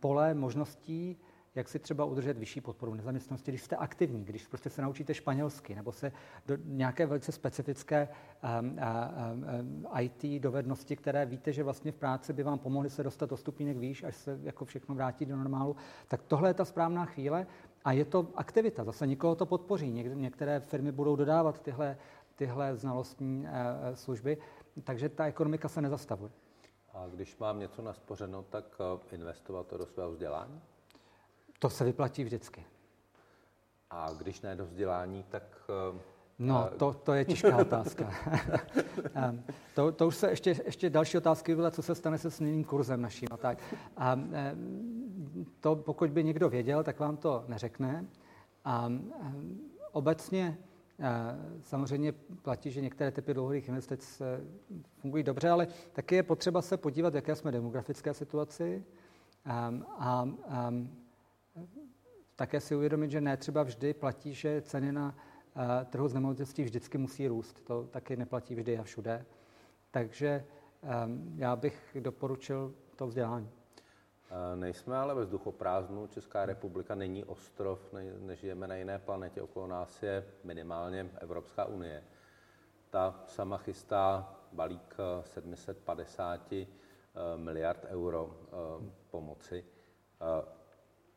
[SPEAKER 2] pole možností, jak si třeba udržet vyšší podporu nezaměstnanosti, když jste aktivní, když prostě se naučíte španělsky nebo se do nějaké velice specifické um, um, um, IT dovednosti, které víte, že vlastně v práci by vám pomohly se dostat do stupínek výš, až se jako všechno vrátí do normálu, tak tohle je ta správná chvíle a je to aktivita. Zase nikoho to podpoří. Některé firmy budou dodávat tyhle, tyhle znalostní uh, služby, takže ta ekonomika se nezastavuje.
[SPEAKER 1] A když mám něco naspořeno, tak eh, investovat to do svého vzdělání?
[SPEAKER 2] To se vyplatí vždycky.
[SPEAKER 1] A když ne do vzdělání, tak...
[SPEAKER 2] Eh, no, to, to je těžká otázka. To, to už se ještě, ještě další otázky byly, co se stane se směným kurzem naším. A tak. A to, pokud by někdo věděl, tak vám to neřekne. A obecně eh, samozřejmě platí, že některé typy dlouhodobých investic eh, fungují dobře, ale taky je potřeba se podívat, jaké jsme demografické situaci. A, a, a také si uvědomit, že ne třeba vždy platí, že ceny na trhu z nemovitostí vždycky musí růst. To taky neplatí vždy a všude. Takže um, já bych doporučil to vzdělání.
[SPEAKER 1] Eh, nejsme ale ve vzduchoprázdnu. Česká republika není ostrov, ne, nežijeme na jiné planetě. Okolo nás je minimálně Evropská unie. Ta sama chystá balík 750 eh, miliard euro pomoci.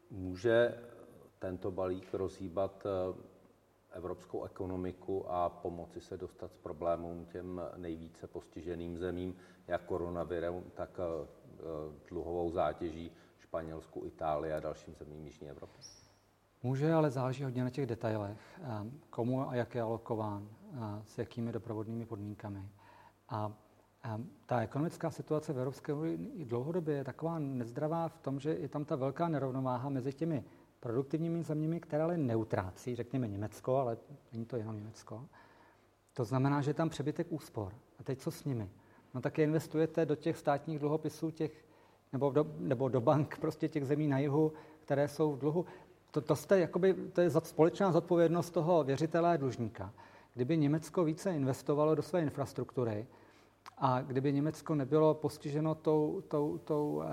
[SPEAKER 1] Může tento balík rozhýbat eh, evropskou ekonomiku a pomoci se dostat s problémům těm nejvíce postiženým zemím, jak koronavirem, tak eh, dluhovou zátěží Španělsku, Itálii a dalším zemím Jižní Evropy?
[SPEAKER 2] Může, ale záleží hodně na těch detailech, eh, komu a jak je alokován, s jakými doprovodnými podmínkami. A ta ekonomická situace v Evropské unii dlouhodobě je taková nezdravá v tom, že je tam ta velká nerovnováha mezi těmi produktivními zeměmi, které ale neutrácí, řekněme Německo, ale není to jenom Německo. To znamená, že je tam přebytek úspor. A teď co s nimi? No tak je investujete do těch státních dluhopisů těch, nebo, do, nebo do bank prostě těch zemí na jihu, které jsou v dluhu. To, to, jste, jakoby, to je společná zodpovědnost toho věřitele a dlužníka. Kdyby Německo více investovalo do své infrastruktury, a kdyby Německo nebylo postiženo tou, tou, tou, uh,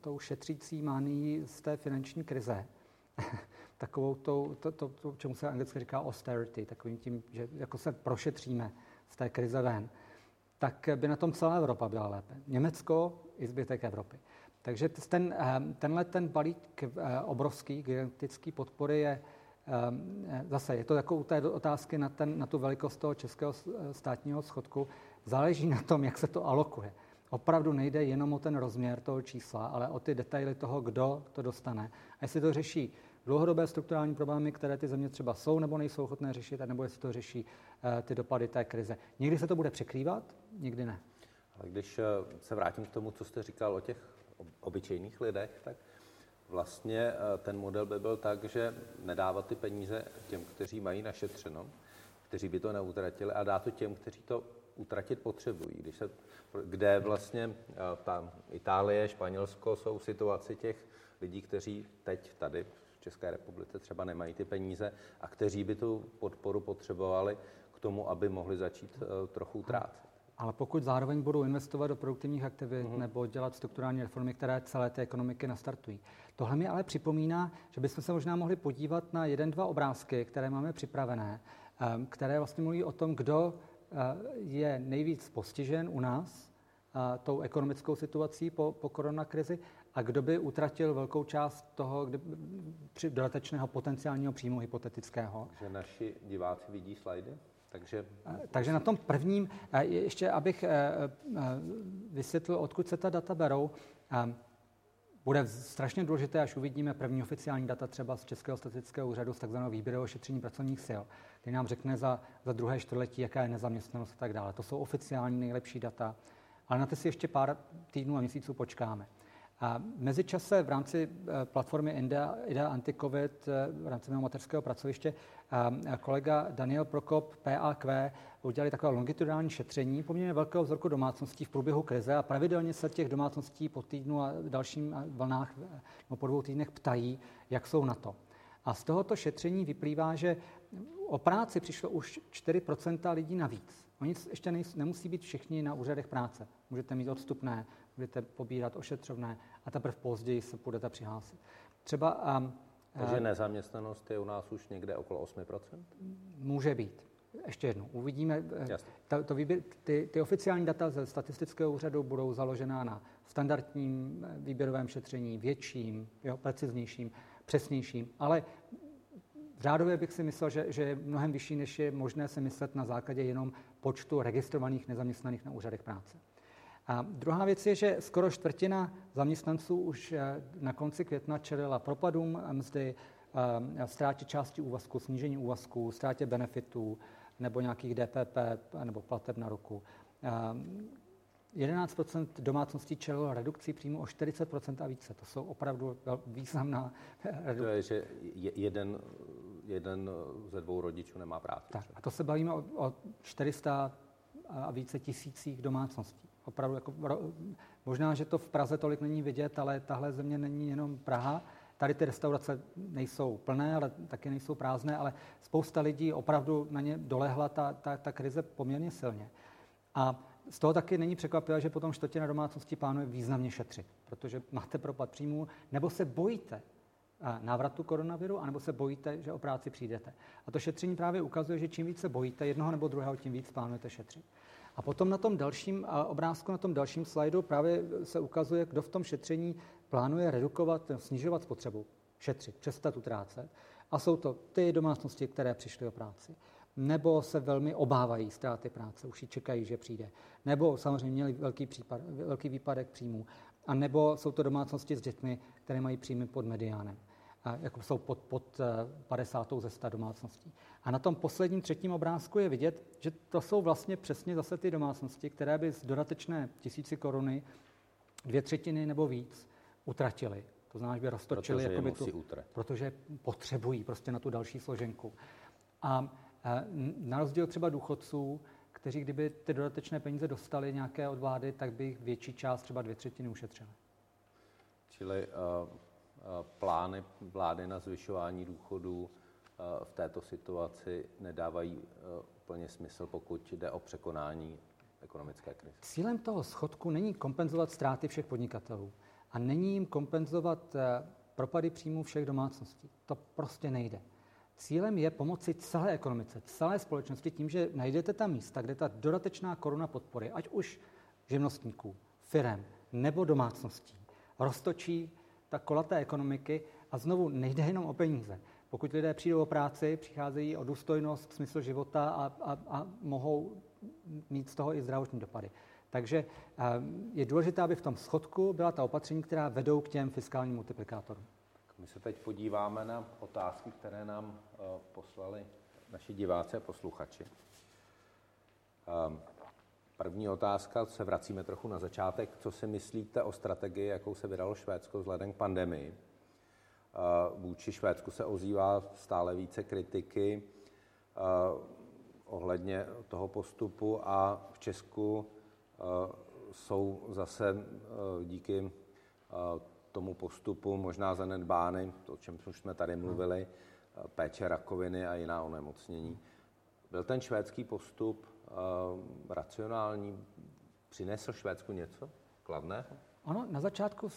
[SPEAKER 2] tou šetřící mánií z té finanční krize, takovou tou, to, to, to, čemu se anglicky říká austerity, takovým tím, že jako se prošetříme z té krize ven, tak by na tom celá Evropa byla lépe. Německo i zbytek Evropy. Takže ten, eh, tenhle ten balík eh, obrovský, gigantický podpory je, zase je to jako u té otázky na, ten, na tu velikost toho českého státního schodku. Záleží na tom, jak se to alokuje. Opravdu nejde jenom o ten rozměr toho čísla, ale o ty detaily toho, kdo to dostane. A jestli to řeší dlouhodobé strukturální problémy, které ty země třeba jsou nebo nejsou ochotné řešit, nebo jestli to řeší uh, ty dopady té krize. Někdy se to bude překrývat, někdy ne.
[SPEAKER 1] Ale když eh, se vrátím k tomu, co jste říkal o těch obyčejných lidech, tak vlastně eh, ten model by byl tak, že nedávat ty peníze těm, kteří mají našetřeno, kteří by to neutratili a dá to těm, kteří to utratit potřebují. Když se, kde vlastně ta Itálie, Španělsko jsou v situaci těch lidí, kteří teď tady v České republice třeba nemají ty peníze a kteří by tu podporu potřebovali k tomu, aby mohli začít uh, trochu utrácet.
[SPEAKER 2] Ale pokud zároveň budou investovat do produktivních aktivit uh-huh. nebo dělat strukturální reformy, které celé té ekonomiky nastartují. Tohle mi ale připomíná, že bychom se možná mohli podívat na jeden, dva obrázky, které máme připravené, um, které vlastně mluví o tom, kdo uh, je nejvíc postižen u nás uh, tou ekonomickou situací po, po koronakrizi a kdo by utratil velkou část toho kdy, při dodatečného potenciálního příjmu hypotetického.
[SPEAKER 1] Že naši diváci vidí slajdy? Takže...
[SPEAKER 2] Takže na tom prvním, ještě abych vysvětlil, odkud se ta data berou, bude strašně důležité, až uvidíme první oficiální data třeba z Českého statistického úřadu z takzvaného výběrového šetření pracovních sil, který nám řekne za, za druhé čtvrtletí, jaká je nezaměstnanost a tak dále. To jsou oficiální nejlepší data, ale na to si ještě pár týdnů a měsíců počkáme. A mezičase v rámci eh, platformy IDEA, IDEA Anticovid, eh, v rámci mého mateřského pracoviště, kolega Daniel Prokop, PAQ, udělali takové longitudinální šetření poměrně velkého vzorku domácností v průběhu krize a pravidelně se těch domácností po týdnu a dalším vlnách eh, nebo po dvou týdnech ptají, jak jsou na to. A z tohoto šetření vyplývá, že o práci přišlo už 4% lidí navíc. Oni ještě nemusí být všichni na úřadech práce. Můžete mít odstupné, budete pobírat ošetřovné a teprve později se budete přihlásit. Třeba, um,
[SPEAKER 1] Takže nezaměstnanost je u nás už někde okolo 8%?
[SPEAKER 2] Může být. Ještě jednou, uvidíme. Ta, to výběr, ty, ty oficiální data ze statistického úřadu budou založená na standardním eh, výběrovém šetření, větším, jo, preciznějším, přesnějším, ale řádově bych si myslel, že, že je mnohem vyšší, než je možné si myslet na základě jenom počtu registrovaných nezaměstnaných na úřadech práce. A druhá věc je, že skoro čtvrtina zaměstnanců už eh, na konci května čelila propadům mzdy, eh, ztrátě části úvazku, snížení úvazku, ztrátě benefitů nebo nějakých DPP nebo plateb na ruku. 11 eh, domácností čelilo redukcí příjmu o 40% a více. To jsou opravdu významná redukce.
[SPEAKER 1] To je, že jeden, jeden ze dvou rodičů nemá práci.
[SPEAKER 2] Tak, a to se bavíme o, o 400 a více tisících domácností opravdu jako, možná, že to v Praze tolik není vidět, ale tahle země není jenom Praha. Tady ty restaurace nejsou plné, ale taky nejsou prázdné, ale spousta lidí opravdu na ně dolehla ta, ta, ta krize poměrně silně. A z toho taky není překvapivé, že potom čtvrtina domácností plánuje významně šetřit, protože máte propad příjmů, nebo se bojíte návratu koronaviru, anebo se bojíte, že o práci přijdete. A to šetření právě ukazuje, že čím více bojíte jednoho nebo druhého, tím víc plánujete šetřit. A potom na tom dalším obrázku, na tom dalším slajdu právě se ukazuje, kdo v tom šetření plánuje redukovat, snižovat spotřebu, šetřit, přestat utrácet. A jsou to ty domácnosti, které přišly o práci. Nebo se velmi obávají ztráty práce, už ji čekají, že přijde. Nebo samozřejmě měli velký, případ, velký výpadek příjmů. A nebo jsou to domácnosti s dětmi, které mají příjmy pod mediánem jako jsou pod, pod 50. Eh, ze 100 domácností. A na tom posledním třetím obrázku je vidět, že to jsou vlastně přesně zase ty domácnosti, které by z dodatečné tisíci koruny dvě třetiny nebo víc utratily. To znamená, že by roztočili,
[SPEAKER 1] protože,
[SPEAKER 2] jakoby
[SPEAKER 1] tu,
[SPEAKER 2] protože potřebují prostě na tu další složenku. A eh, na rozdíl třeba důchodců, kteří kdyby ty dodatečné peníze dostali nějaké od vlády, tak by jich větší část, třeba dvě třetiny ušetřili.
[SPEAKER 1] Čili uh Eh, plány vlády na zvyšování důchodů v této situaci nedávají eh, úplně smysl, pokud jde o překonání ekonomické krize.
[SPEAKER 2] Cílem toho schodku není kompenzovat ztráty všech podnikatelů a není jim kompenzovat propady příjmů všech domácností. To prostě nejde. Cílem je pomoci celé ekonomice, celé společnosti tím, že najdete tam místa, kde ta dodatečná koruna podpory, ať už živnostníků, firem nebo domácností, roztočí ta kola té ekonomiky a znovu nejde jenom o peníze. Pokud lidé přijdou o práci, přicházejí o důstojnost, smysl života a, a, a mohou mít z toho i zdravotní dopady. Takže je důležité, aby v tom schodku byla ta opatření, která vedou k těm fiskálním multiplikátorům.
[SPEAKER 1] My se teď podíváme na otázky, které nám poslali naši diváci a posluchači. První otázka, se vracíme trochu na začátek. Co si myslíte o strategii, jakou se vydalo Švédsko vzhledem k pandemii? Vůči Švédsku se ozývá stále více kritiky ohledně toho postupu a v Česku jsou zase díky tomu postupu možná zanedbány, to, o čem už jsme tady mluvili, péče rakoviny a jiná onemocnění. Byl ten švédský postup racionální? Přinesl Švédsku něco kladného?
[SPEAKER 2] Ono na začátku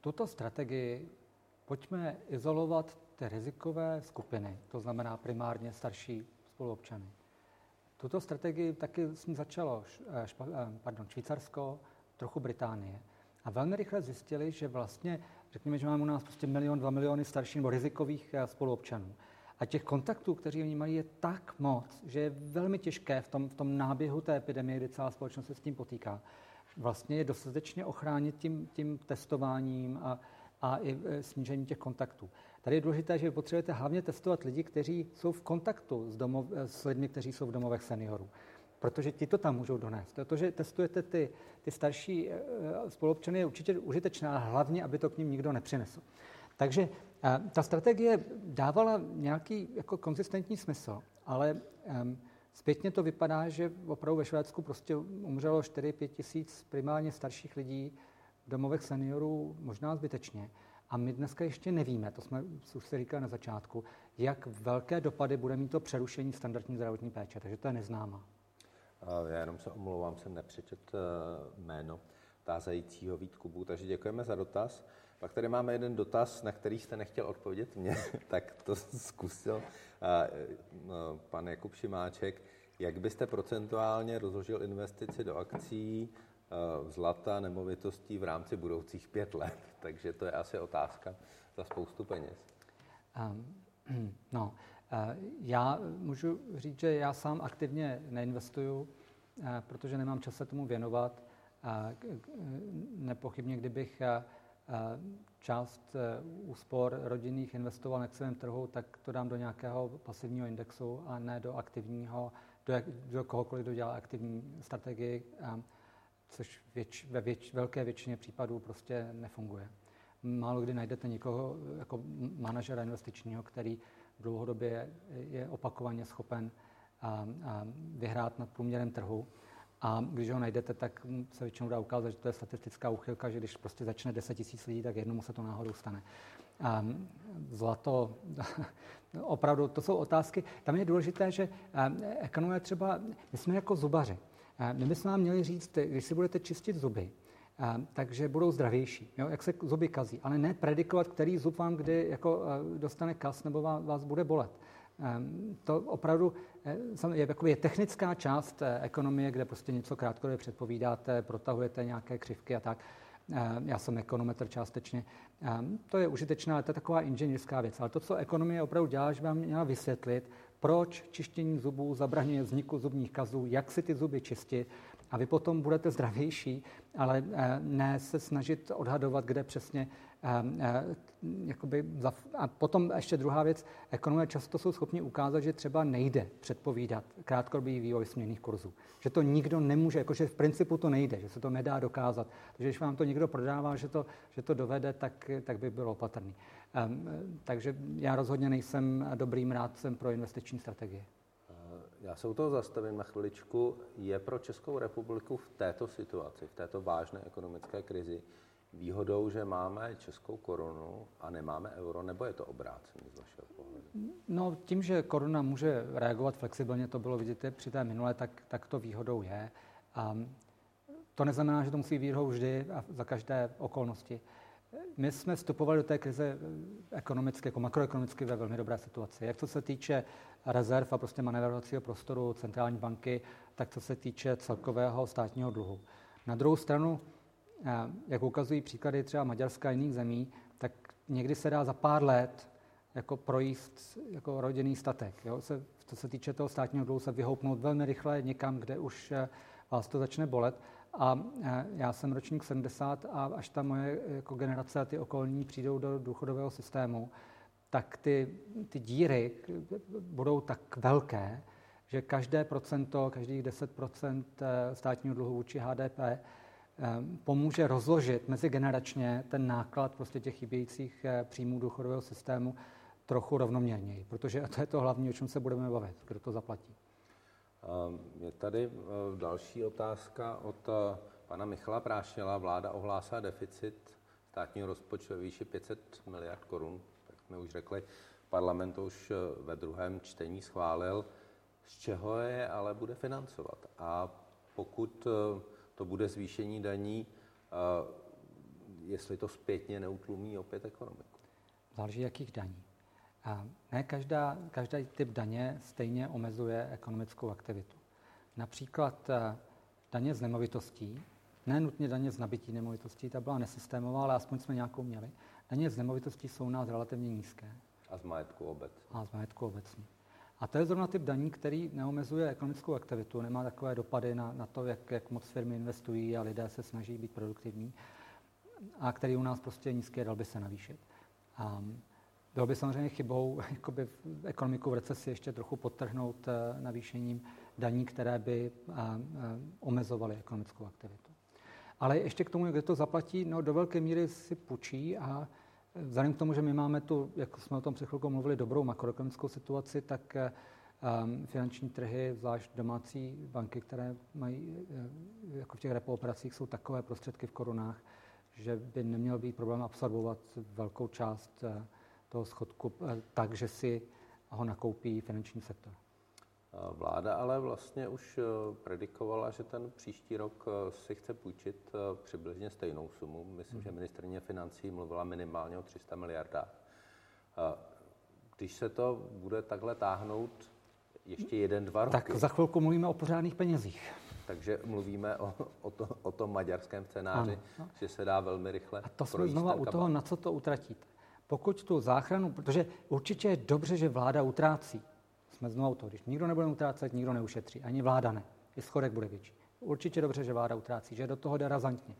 [SPEAKER 2] tuto strategii pojďme izolovat ty rizikové skupiny, to znamená primárně starší spoluobčany. Tuto strategii taky s ní začalo eh, špa, eh, pardon, Švýcarsko, trochu Británie. A velmi rychle zjistili, že vlastně, řekněme, že máme u nás prostě milion, dva miliony starších nebo rizikových eh, spoluobčanů. A těch kontaktů, kteří oni mají, je tak moc, že je velmi těžké v tom, v tom náběhu té epidemie, kdy celá společnost se s tím potýká, vlastně je dostatečně ochránit tím, tím testováním a, a i e, snížení těch kontaktů. Tady je důležité, že potřebujete hlavně testovat lidi, kteří jsou v kontaktu s, domov, e, s lidmi, kteří jsou v domovech seniorů. Protože ti to tam můžou donést. To, že testujete ty, ty starší e, spolupčany, je určitě užitečná, hlavně, aby to k ním nikdo nepřinesl. Takže ta strategie dávala nějaký jako konzistentní smysl, ale um, zpětně to vypadá, že opravdu ve Švédsku prostě umřelo 4-5 tisíc primárně starších lidí v domovech seniorů, možná zbytečně. A my dneska ještě nevíme, to jsme už si říkali na začátku, jak velké dopady bude mít to přerušení standardní zdravotní péče, takže to je neznáma.
[SPEAKER 1] Já jenom se omlouvám, jsem nepřečet eh, jméno tázajícího Vít Kubu, takže děkujeme za dotaz. Pak tady máme jeden dotaz, na který jste nechtěl odpovědět mě, tak to zkusil no, pan Jakub Šimáček. Jak byste procentuálně rozložil investici do akcí, zlata, nemovitostí v rámci budoucích pět let? Takže to je asi otázka za spoustu peněz. Um,
[SPEAKER 2] no, já můžu říct, že já sám aktivně neinvestuju, protože nemám čas se tomu věnovat. Nepochybně, kdybych část e, úspor rodinných investoval na akciovém trhu, tak to dám do nějakého pasivního indexu a ne do aktivního, do, jak, do kohokoliv, kdo dělá aktivní strategii, což věč, ve věč, velké většině případů prostě nefunguje. Málo kdy najdete někoho jako manažera investičního, který dlouhodobě je opakovaně schopen a, a vyhrát nad průměrem trhu a když ho najdete, tak se většinou dá ukázat, že to je statistická úchylka, že když prostě začne 10 tisíc lidí, tak jednomu se to náhodou stane. A zlato, opravdu, to jsou otázky. Tam je důležité, že ekonomie třeba, my jsme jako zubaři. My bychom vám měli říct, když si budete čistit zuby, takže budou zdravější, jo, jak se zuby kazí, ale ne predikovat, který zub vám kdy jako dostane kas nebo vás bude bolet. Ehm, to opravdu eh, je, je technická část eh, ekonomie, kde prostě něco krátkodobě předpovídáte, protahujete nějaké křivky a tak. Ehm, já jsem ekonometr částečně. Ehm, to je užitečná, to je taková inženýrská věc. Ale to, co ekonomie opravdu dělá, že vám měla vysvětlit, proč čištění zubů zabraňuje vzniku zubních kazů, jak si ty zuby čistit a vy potom budete zdravější, ale eh, ne se snažit odhadovat, kde přesně jakoby, a potom ještě druhá věc, ekonomové často jsou schopni ukázat, že třeba nejde předpovídat krátkodobý vývoj směných kurzů. Že to nikdo nemůže, jakože v principu to nejde, že se to nedá dokázat. Takže když vám to někdo prodává, že to, že to dovede, tak, tak by bylo opatrný. Um, takže já rozhodně nejsem dobrým rádcem pro investiční strategie.
[SPEAKER 1] Já se u toho zastavím na chviličku. Je pro Českou republiku v této situaci, v této vážné ekonomické krizi, výhodou, že máme českou korunu a nemáme euro, nebo je to obráceně z vašeho pohledu?
[SPEAKER 2] No, tím, že koruna může reagovat flexibilně, to bylo vidět při té minulé, tak, tak to výhodou je. A to neznamená, že to musí výhodou vždy a za každé okolnosti. My jsme vstupovali do té krize ekonomicky, jako makroekonomicky ve velmi dobré situaci. Jak co se týče rezerv a prostě manévrovacího prostoru centrální banky, tak co se týče celkového státního dluhu. Na druhou stranu jak ukazují příklady třeba Maďarska a jiných zemí, tak někdy se dá za pár let jako projíst jako rodinný statek. Jo? Se, co se týče toho státního dluhu, se vyhoupnout velmi rychle někam, kde už eh, vás to začne bolet. A eh, já jsem ročník 70 a až ta moje jako generace a ty okolní přijdou do důchodového systému, tak ty, ty díry budou tak velké, že každé procento, každých 10% státního dluhu vůči HDP pomůže rozložit mezigeneračně ten náklad prostě těch chybějících příjmů důchodového systému trochu rovnoměrněji, protože to je to hlavní, o čem se budeme bavit, kdo to zaplatí.
[SPEAKER 1] Je tady eh, další otázka od eh, pana Michala Prášila. Vláda ohlásila deficit státního rozpočtu ve výši 500 miliard korun. Tak jsme už řekli, parlament už eh, ve druhém čtení schválil, z čeho je ale bude financovat. A pokud to bude zvýšení daní, jestli to zpětně neutlumí opět ekonomiku.
[SPEAKER 2] Záleží jakých daní. A ne každá, každý typ daně stejně omezuje ekonomickou aktivitu. Například eh, daně z nemovitostí, ne nutně daně z nabití nemovitostí, ta byla nesystémová, ale aspoň jsme nějakou měli. Daně z nemovitostí jsou u nás relativně nízké.
[SPEAKER 1] A z majetku obecně.
[SPEAKER 2] A z majetku obecně. A to je zrovna typ daní, který neomezuje ekonomickou aktivitu, nemá takové dopady na, na to, jak, jak moc firmy investují a lidé se snaží být produktivní, a který u nás prostě nízký dal by se navýšit. Um, bylo by samozřejmě chybou jakoby ekonomiku v recesi ještě trochu podtrhnout eh, navýšením daní, které by eh, eh, omezovaly ekonomickou aktivitu. Ale ještě k tomu, kde to zaplatí, no do velké míry si půjčí a vzhledem k tomu, že my máme tu, jak jsme o tom před chvilkou mluvili, dobrou makroekonomickou situaci, tak finanční trhy, zvlášť domácí banky, které mají jako v těch repo operacích, jsou takové prostředky v korunách, že by neměl být problém absorbovat velkou část toho schodku eh, tak, že si ho nakoupí finanční sektor.
[SPEAKER 1] Vláda ale vlastně už eh, predikovala, že ten příští rok eh, si chce půjčit přibližně stejnou sumu. Myslím, že mhm. ministrně financí mluvila minimálně o 300 miliardách. Když se to bude takhle táhnout ještě jeden, dva roky...
[SPEAKER 2] Tak za chvilku mluvíme o pořádných penězích.
[SPEAKER 1] Takže mluvíme o, o, to, o tom maďarském scénáři, ano, no. že se dá velmi rychle
[SPEAKER 2] A to jsme znova u toho, na co to utratíte pokud tu záchranu, protože určitě je dobře, že vláda utrácí. Jsme znovu to, když nikdo nebude utrácet, nikdo neušetří, ani vláda ne. I schodek bude větší. Určitě dobře, že vláda utrácí, že do toho jde razantně.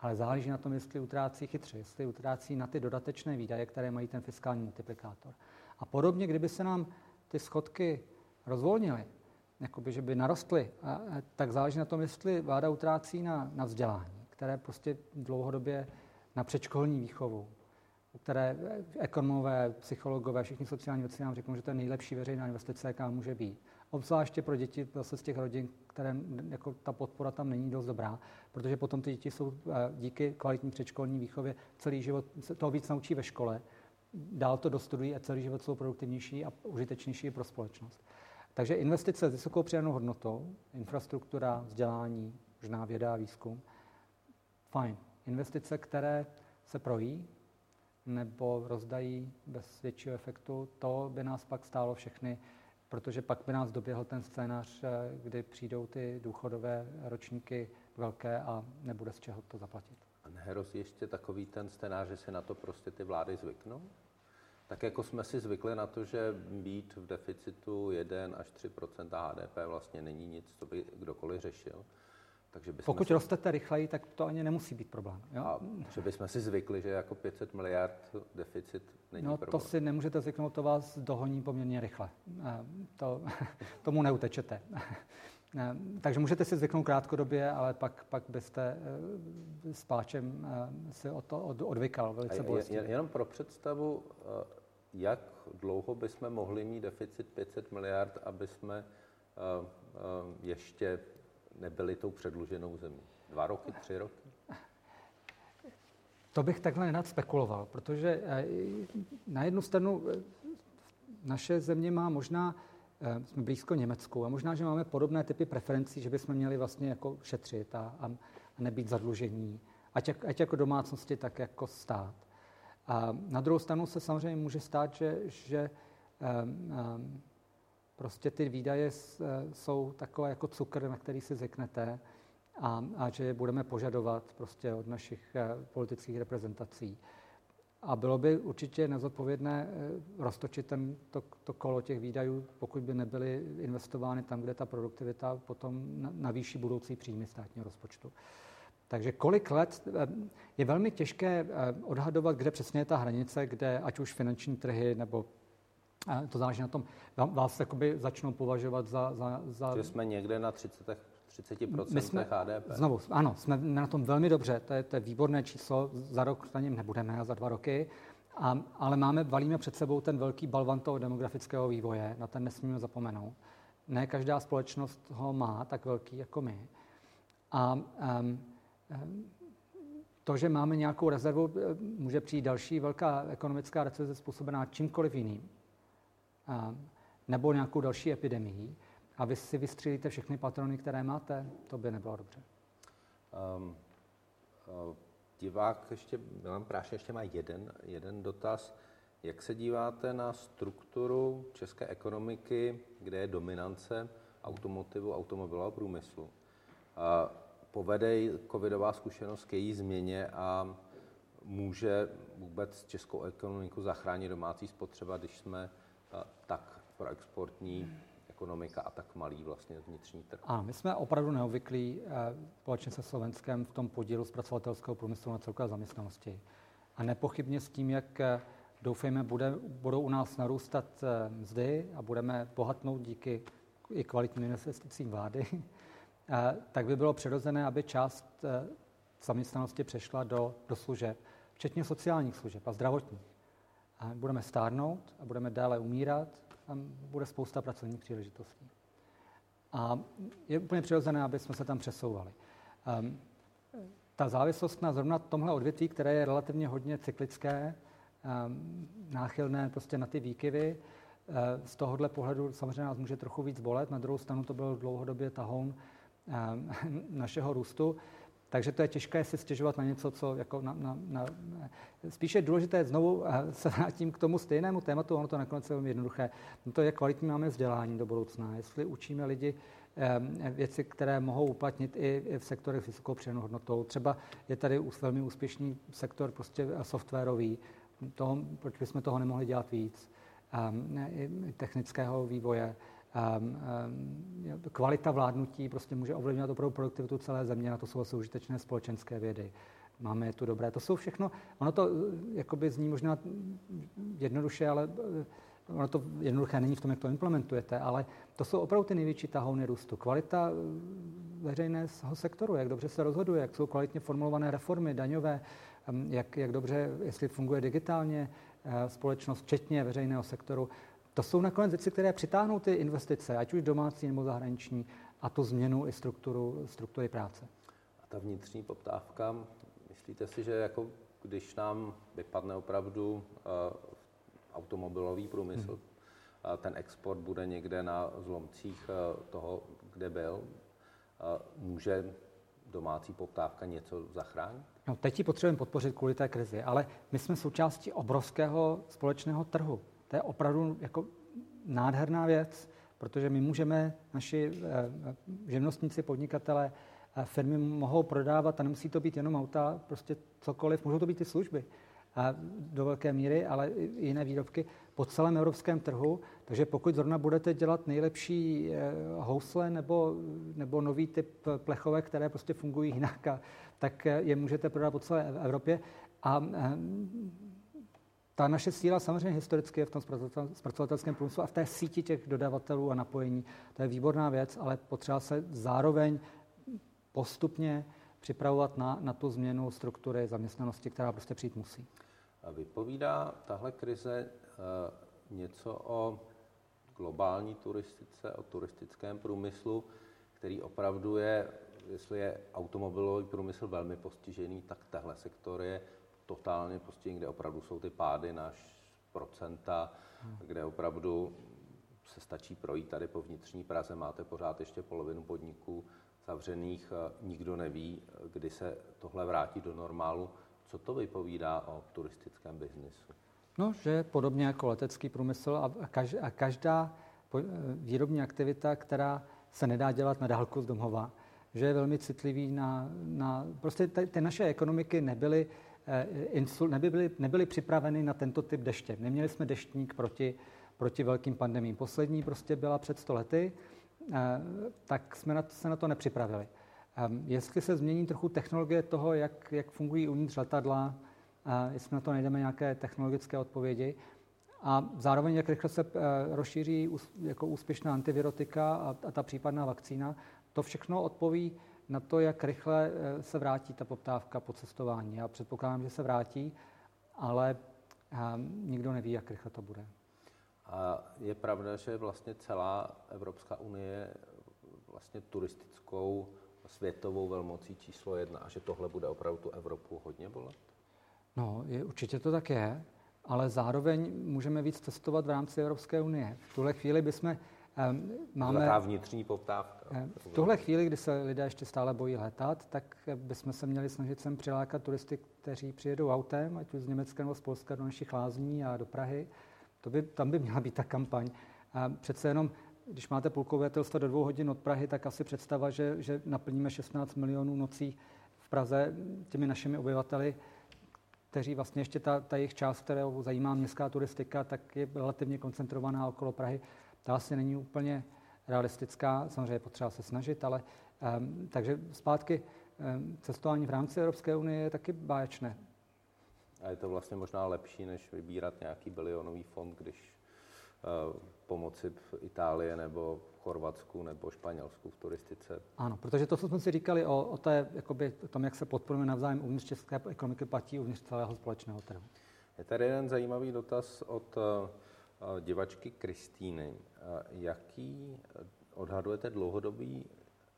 [SPEAKER 2] Ale záleží na tom, jestli utrácí chytře, jestli utrácí na ty dodatečné výdaje, které mají ten fiskální multiplikátor. A podobně, kdyby se nám ty schodky rozvolnily, jakoby, že by narostly, tak záleží na tom, jestli vláda utrácí na, na vzdělání, které prostě dlouhodobě na předškolní výchovu, které ekonomové, psychologové, všichni sociální věci nám řeknou, že to je nejlepší veřejná investice, jaká může být. Obzvláště pro děti zase z těch rodin, které jako ta podpora tam není dost dobrá, protože potom ty děti jsou eh, díky kvalitní předškolní výchově celý život se toho víc naučí ve škole, dál to dostudují a celý život jsou produktivnější a užitečnější pro společnost. Takže investice s vysokou přidanou hodnotou, infrastruktura, vzdělání, možná věda a výzkum, fajn. Investice, které se projí, nebo rozdají bez většího efektu, to by nás pak stálo všechny, protože pak by nás doběhl ten scénář, eh, kdy přijdou ty důchodové ročníky velké a nebude z čeho to zaplatit.
[SPEAKER 1] A nehrozí ještě takový ten scénář, že se na to prostě ty vlády zvyknou? Tak jako jsme si zvykli na to, že být v deficitu 1 až 3% HDP vlastně není nic, co by kdokoliv řešil,
[SPEAKER 2] takže Pokud si... rostete rychleji, tak to ani nemusí být problém. Jo?
[SPEAKER 1] A že bychom si zvykli, že jako 500 miliard deficit není
[SPEAKER 2] no,
[SPEAKER 1] problém.
[SPEAKER 2] to si nemůžete zvyknout, to vás dohoní poměrně rychle. To, tomu neutečete. Takže můžete si zvyknout krátkodobě, ale pak, pak byste eh, s páčem eh, si od to od, odvykal velice bolestivě.
[SPEAKER 1] Jenom pro představu, eh, jak dlouho bychom mohli mít deficit 500 miliard, aby jsme ještě nebyli tou předluženou zemí? Dva roky, tři roky?
[SPEAKER 2] To bych takhle nenad spekuloval, protože eh, na jednu stranu eh, naše země má možná, eh, jsme blízko Německu a možná, že máme podobné typy preferencí, že bychom měli vlastně jako šetřit a, a nebýt zadlužení, ať, ať jako domácnosti, tak jako stát. A na druhou stranu se samozřejmě může stát, že, že um, um, prostě ty výdaje eh, jsou takové jako cukr, na který si zvyknete a, a že je budeme požadovat prostě od našich eh, politických reprezentací. A bylo by určitě nezodpovědné eh, roztočit ten, to, to kolo těch výdajů, pokud by nebyly investovány tam, kde ta produktivita potom navýší budoucí příjmy státního rozpočtu. Takže kolik let, je velmi těžké odhadovat, kde přesně je ta hranice, kde ať už finanční trhy nebo to záleží na tom, vás jakoby začnou považovat za... za, za...
[SPEAKER 1] Že jsme někde na 30, 30% My jsme, HDP.
[SPEAKER 2] Znovu, ano, jsme na tom velmi dobře, to je, to je výborné číslo, za rok na něm nebudeme a za dva roky, a, ale máme, valíme před sebou ten velký balvan toho demografického vývoje, na ten nesmíme zapomenout. Ne každá společnost ho má tak velký jako my. A um, to, že máme nějakou rezervu, eh, může přijít další velká ekonomická recese způsobená čímkoliv jiným, nebo nějakou další epidemii, a vy si vystřílíte všechny patrony, které máte, to by nebylo dobře. Um,
[SPEAKER 1] uh, divák ještě, Milan Práše ještě má jeden, jeden dotaz. Jak se díváte na strukturu české ekonomiky, kde je dominance automotivu, automobilového průmyslu? Uh, povede covidová zkušenost k její změně a může vůbec českou ekonomiku zachránit domácí spotřeba, když jsme tak proexportní ekonomika a tak malý vlastně vnitřní trh.
[SPEAKER 2] A my jsme opravdu neobvyklí eh, společně se Slovenskem v tom podílu zpracovatelského průmyslu na celkové zaměstnanosti. A nepochybně s tím, jak eh, doufejme, bude, budou u nás narůstat eh, mzdy a budeme bohatnout díky i kvalitním investicím vlády, tak by bylo přirozené, aby část zaměstnanosti přešla do, do služeb, včetně sociálních služeb a zdravotních. A budeme stárnout a budeme dále umírat tam bude spousta pracovních příležitostí. A je úplně přirozené, aby jsme se tam přesouvali. Um, ta závislost na zrovna tomhle odvětví, které je relativně hodně cyklické, um, náchylné prostě na ty výkyvy, uh, z tohohle pohledu samozřejmě nás může trochu víc bolet. Na druhou stranu to byl dlouhodobě tahoun um, našeho růstu. Takže to je těžké si stěžovat na něco, co jako na, na, na, spíše je důležité znovu eh, se vrátím k tomu stejnému tématu, ono to nakonec je velmi jednoduché. No to, jak kvalitní máme vzdělání do budoucna, jestli učíme lidi eh, věci, které mohou uplatnit i v sektorech s vysokou přidanou hodnotou. Třeba je tady velmi úspěšný sektor prostě softwarový, toho, proč bychom toho nemohli dělat víc, eh, technického vývoje, kvalita vládnutí prostě může ovlivňovat opravdu produktivitu celé země, na to jsou vlastně užitečné společenské vědy. Máme je tu dobré. To jsou všechno, ono to eh, jakoby zní možná jednoduše, ale eh, ono to jednoduché není v tom, jak to implementujete, ale to jsou opravdu ty největší tahouny růstu. Kvalita eh, veřejného sektoru, jak dobře se rozhoduje, jak jsou kvalitně formulované reformy daňové, jak, jak dobře, jestli funguje digitálně společnost, včetně veřejného sektoru. To jsou nakonec věci, které přitáhnou ty investice, ať už domácí nebo zahraniční, a tu změnu i strukturu, struktury práce.
[SPEAKER 1] A ta vnitřní poptávka, myslíte si, že jako když nám vypadne opravdu uh, automobilový průmysl, hmm. uh, ten export bude někde na zlomcích uh, toho, kde byl, uh, může domácí poptávka něco zachránit?
[SPEAKER 2] No, teď ji potřebujeme podpořit kvůli té krizi, ale my jsme součástí obrovského společného trhu. To je opravdu jako nádherná věc, protože my můžeme, naši eh, živnostníci, podnikatele, eh, firmy mohou prodávat a nemusí to být jenom auta, prostě cokoliv, můžou to být i služby a do velké míry, ale i jiné výrobky po celém evropském trhu. Takže pokud zrovna budete dělat nejlepší eh, housle nebo, nebo nový typ plechovek, které prostě fungují jinak, tak je můžete prodat po celé Evropě. A ta naše síla samozřejmě historicky je v tom zpracovatelském průmyslu a v té síti těch dodavatelů a napojení. To je výborná věc, ale potřeba se zároveň postupně připravovat na, na tu změnu struktury zaměstnanosti, která prostě přijít musí.
[SPEAKER 1] A vypovídá tahle krize uh, něco o globální turistice, o turistickém průmyslu, který opravdu je, jestli je automobilový průmysl velmi postižený, tak tahle sektor je totálně prostě kde opravdu jsou ty pády na procenta, hmm. kde opravdu se stačí projít tady po vnitřní Praze, máte pořád ještě polovinu podniků zavřených, nikdo neví, kdy se tohle vrátí do normálu. Co to vypovídá o turistickém biznisu?
[SPEAKER 2] No, že podobně jako letecký průmysl a každá výrobní aktivita, která se nedá dělat na dálku z domova, že je velmi citlivý na, na prostě ty naše ekonomiky nebyly insul, nebyly, nebyly připraveny na tento typ deště. Neměli jsme deštník proti, proti velkým pandemím. Poslední prostě byla před 100 lety, tak jsme na, se na to nepřipravili. Jestli se změní trochu technologie toho, jak, jak fungují uvnitř letadla, jestli na to najdeme nějaké technologické odpovědi, a zároveň, jak rychle se rozšíří jako úspěšná antivirotika a, a ta případná vakcína, to všechno odpoví na to, jak rychle eh, se vrátí ta poptávka po cestování. Já předpokládám, že se vrátí, ale eh, nikdo neví, jak rychle to bude.
[SPEAKER 1] A je pravda, že vlastně celá Evropská unie vlastně turistickou světovou velmocí číslo jedna a že tohle bude opravdu tu Evropu hodně bolet?
[SPEAKER 2] No, je, určitě to tak je, ale zároveň můžeme víc cestovat v rámci Evropské unie. V tuhle chvíli bychom
[SPEAKER 1] Ehm, máme... Taká vnitřní poptávka.
[SPEAKER 2] Ehm, v tuhle chvíli, kdy se lidé ještě stále bojí letat, tak bychom se měli snažit sem přilákat turisty, kteří přijedou autem, ať už z Německa nebo z Polska do našich lázní a do Prahy. To by, tam by měla být ta kampaň. A přece jenom, když máte půlkové obyvatelstva do dvou hodin od Prahy, tak asi představa, že, že naplníme 16 milionů nocí v Praze těmi našimi obyvateli, kteří vlastně ještě ta, ta jejich část, kterou zajímá městská turistika, tak je relativně koncentrovaná okolo Prahy ta asi není úplně realistická, samozřejmě je potřeba se snažit, ale um, takže zpátky um, cestování v rámci Evropské unie je taky báječné.
[SPEAKER 1] A je to vlastně možná lepší, než vybírat nějaký bilionový fond, když uh, pomoci v Itálii nebo v Chorvatsku nebo Španělsku v turistice.
[SPEAKER 2] Ano, protože to, co jsme si říkali o, o, té, jakoby, tom, jak se podporujeme navzájem uvnitř české ekonomiky, platí uvnitř celého společného trhu.
[SPEAKER 1] Je tady jeden zajímavý dotaz od uh, divačky Kristýny. Jaký odhadujete dlouhodobý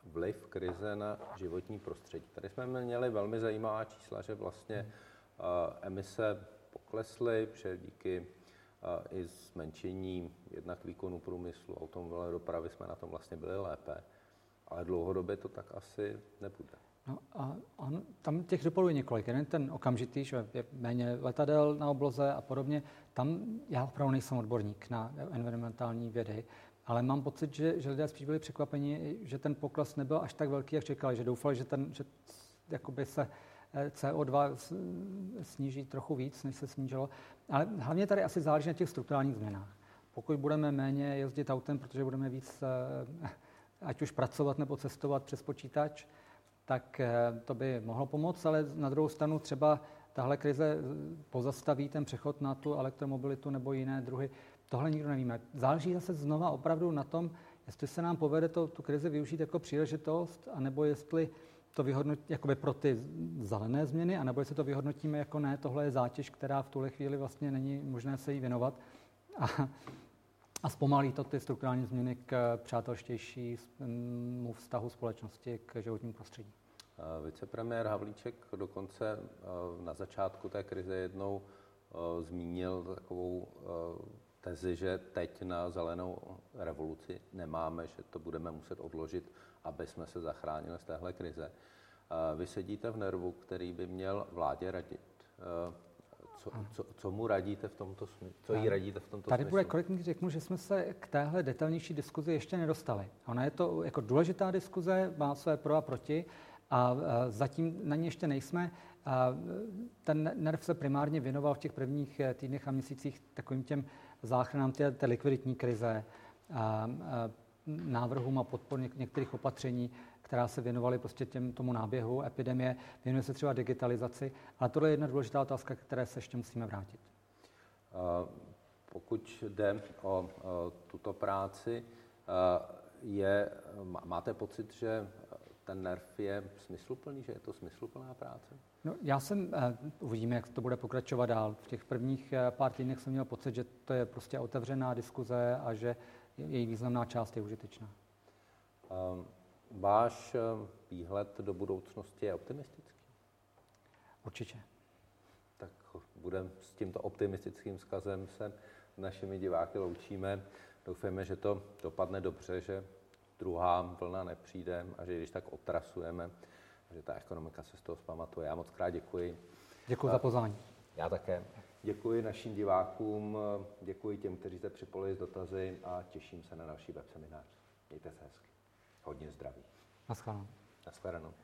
[SPEAKER 1] vliv krize na životní prostředí? Tady jsme měli velmi zajímavá čísla, že vlastně emise poklesly, že díky i zmenšení jednak výkonu průmyslu, automobilové dopravy jsme na tom vlastně byli lépe, ale dlouhodobě to tak asi nebude.
[SPEAKER 2] No a on, tam těch dopadů je několik. Jeden ten okamžitý, že je méně letadel na obloze a podobně. Tam já opravdu nejsem odborník na environmentální vědy, ale mám pocit, že, že lidé spíš byli překvapeni, že ten pokles nebyl až tak velký, jak čekali, že doufali, že, ten, že jakoby se eh, CO2 sníží trochu víc, než se snížilo. Ale hlavně tady asi záleží na těch strukturálních změnách. Pokud budeme méně jezdit autem, protože budeme víc eh, ať už pracovat nebo cestovat přes počítač, tak eh, to by mohlo pomoct, ale na druhou stranu třeba tahle krize pozastaví ten přechod na tu elektromobilitu nebo jiné druhy. Tohle nikdo nevíme. Záleží zase znova opravdu na tom, jestli se nám povede to, tu krizi využít jako příležitost, anebo jestli to vyhodnotí jakoby pro ty zelené změny, anebo jestli to vyhodnotíme jako ne, tohle je zátěž, která v tuhle chvíli vlastně není možné se jí věnovat. A, a zpomalí to ty strukturální změny k přátelštějšímu vztahu společnosti k životnímu prostředí.
[SPEAKER 1] Vicepremiér Havlíček dokonce na začátku té krize jednou zmínil takovou tezi, že teď na zelenou revoluci nemáme, že to budeme muset odložit, aby jsme se zachránili z téhle krize. Vy sedíte v nervu, který by měl vládě radit. Co, co, co mu radíte v tomto smyslu? Co jí radíte v tomto
[SPEAKER 2] Tady bude korektní řeknu, že jsme se k téhle detailnější diskuzi ještě nedostali. Ona je to jako důležitá diskuze, má své pro a proti, a zatím na ní ještě nejsme. Ten NERV se primárně věnoval v těch prvních eh, týdnech a měsících takovým těm záchranám té, té likviditní krize, návrhům a podpor některých opatření, která se věnovaly prostě těm, tomu náběhu epidemie, věnuje se třeba digitalizaci, ale tohle je jedna důležitá otázka, které se ještě musíme vrátit.
[SPEAKER 1] Pokud jde o tuto práci, je, máte pocit, že ten nerv je smysluplný, že je to smysluplná práce?
[SPEAKER 2] No, já jsem, uh, uvidíme, jak to bude pokračovat dál. V těch prvních uh, pár týdnech jsem měl pocit, že to je prostě otevřená diskuze a že její významná část je užitečná.
[SPEAKER 1] Uh, váš uh, výhled do budoucnosti je optimistický?
[SPEAKER 2] Určitě.
[SPEAKER 1] Tak budeme s tímto optimistickým vzkazem se našimi diváky loučíme. Doufejme, že to dopadne dobře, že druhá vlna nepřijde a že když tak otrasujeme, že ta ekonomika se z toho zpamatuje. Já moc krát děkuji.
[SPEAKER 2] Děkuji za pozvání.
[SPEAKER 1] Já také. Děkuji našim divákům, děkuji těm, kteří jste připojili z dotazy a těším se na další web seminář. Mějte se hezky. Hodně zdraví.
[SPEAKER 2] Naschledanou.
[SPEAKER 1] Naschledanou.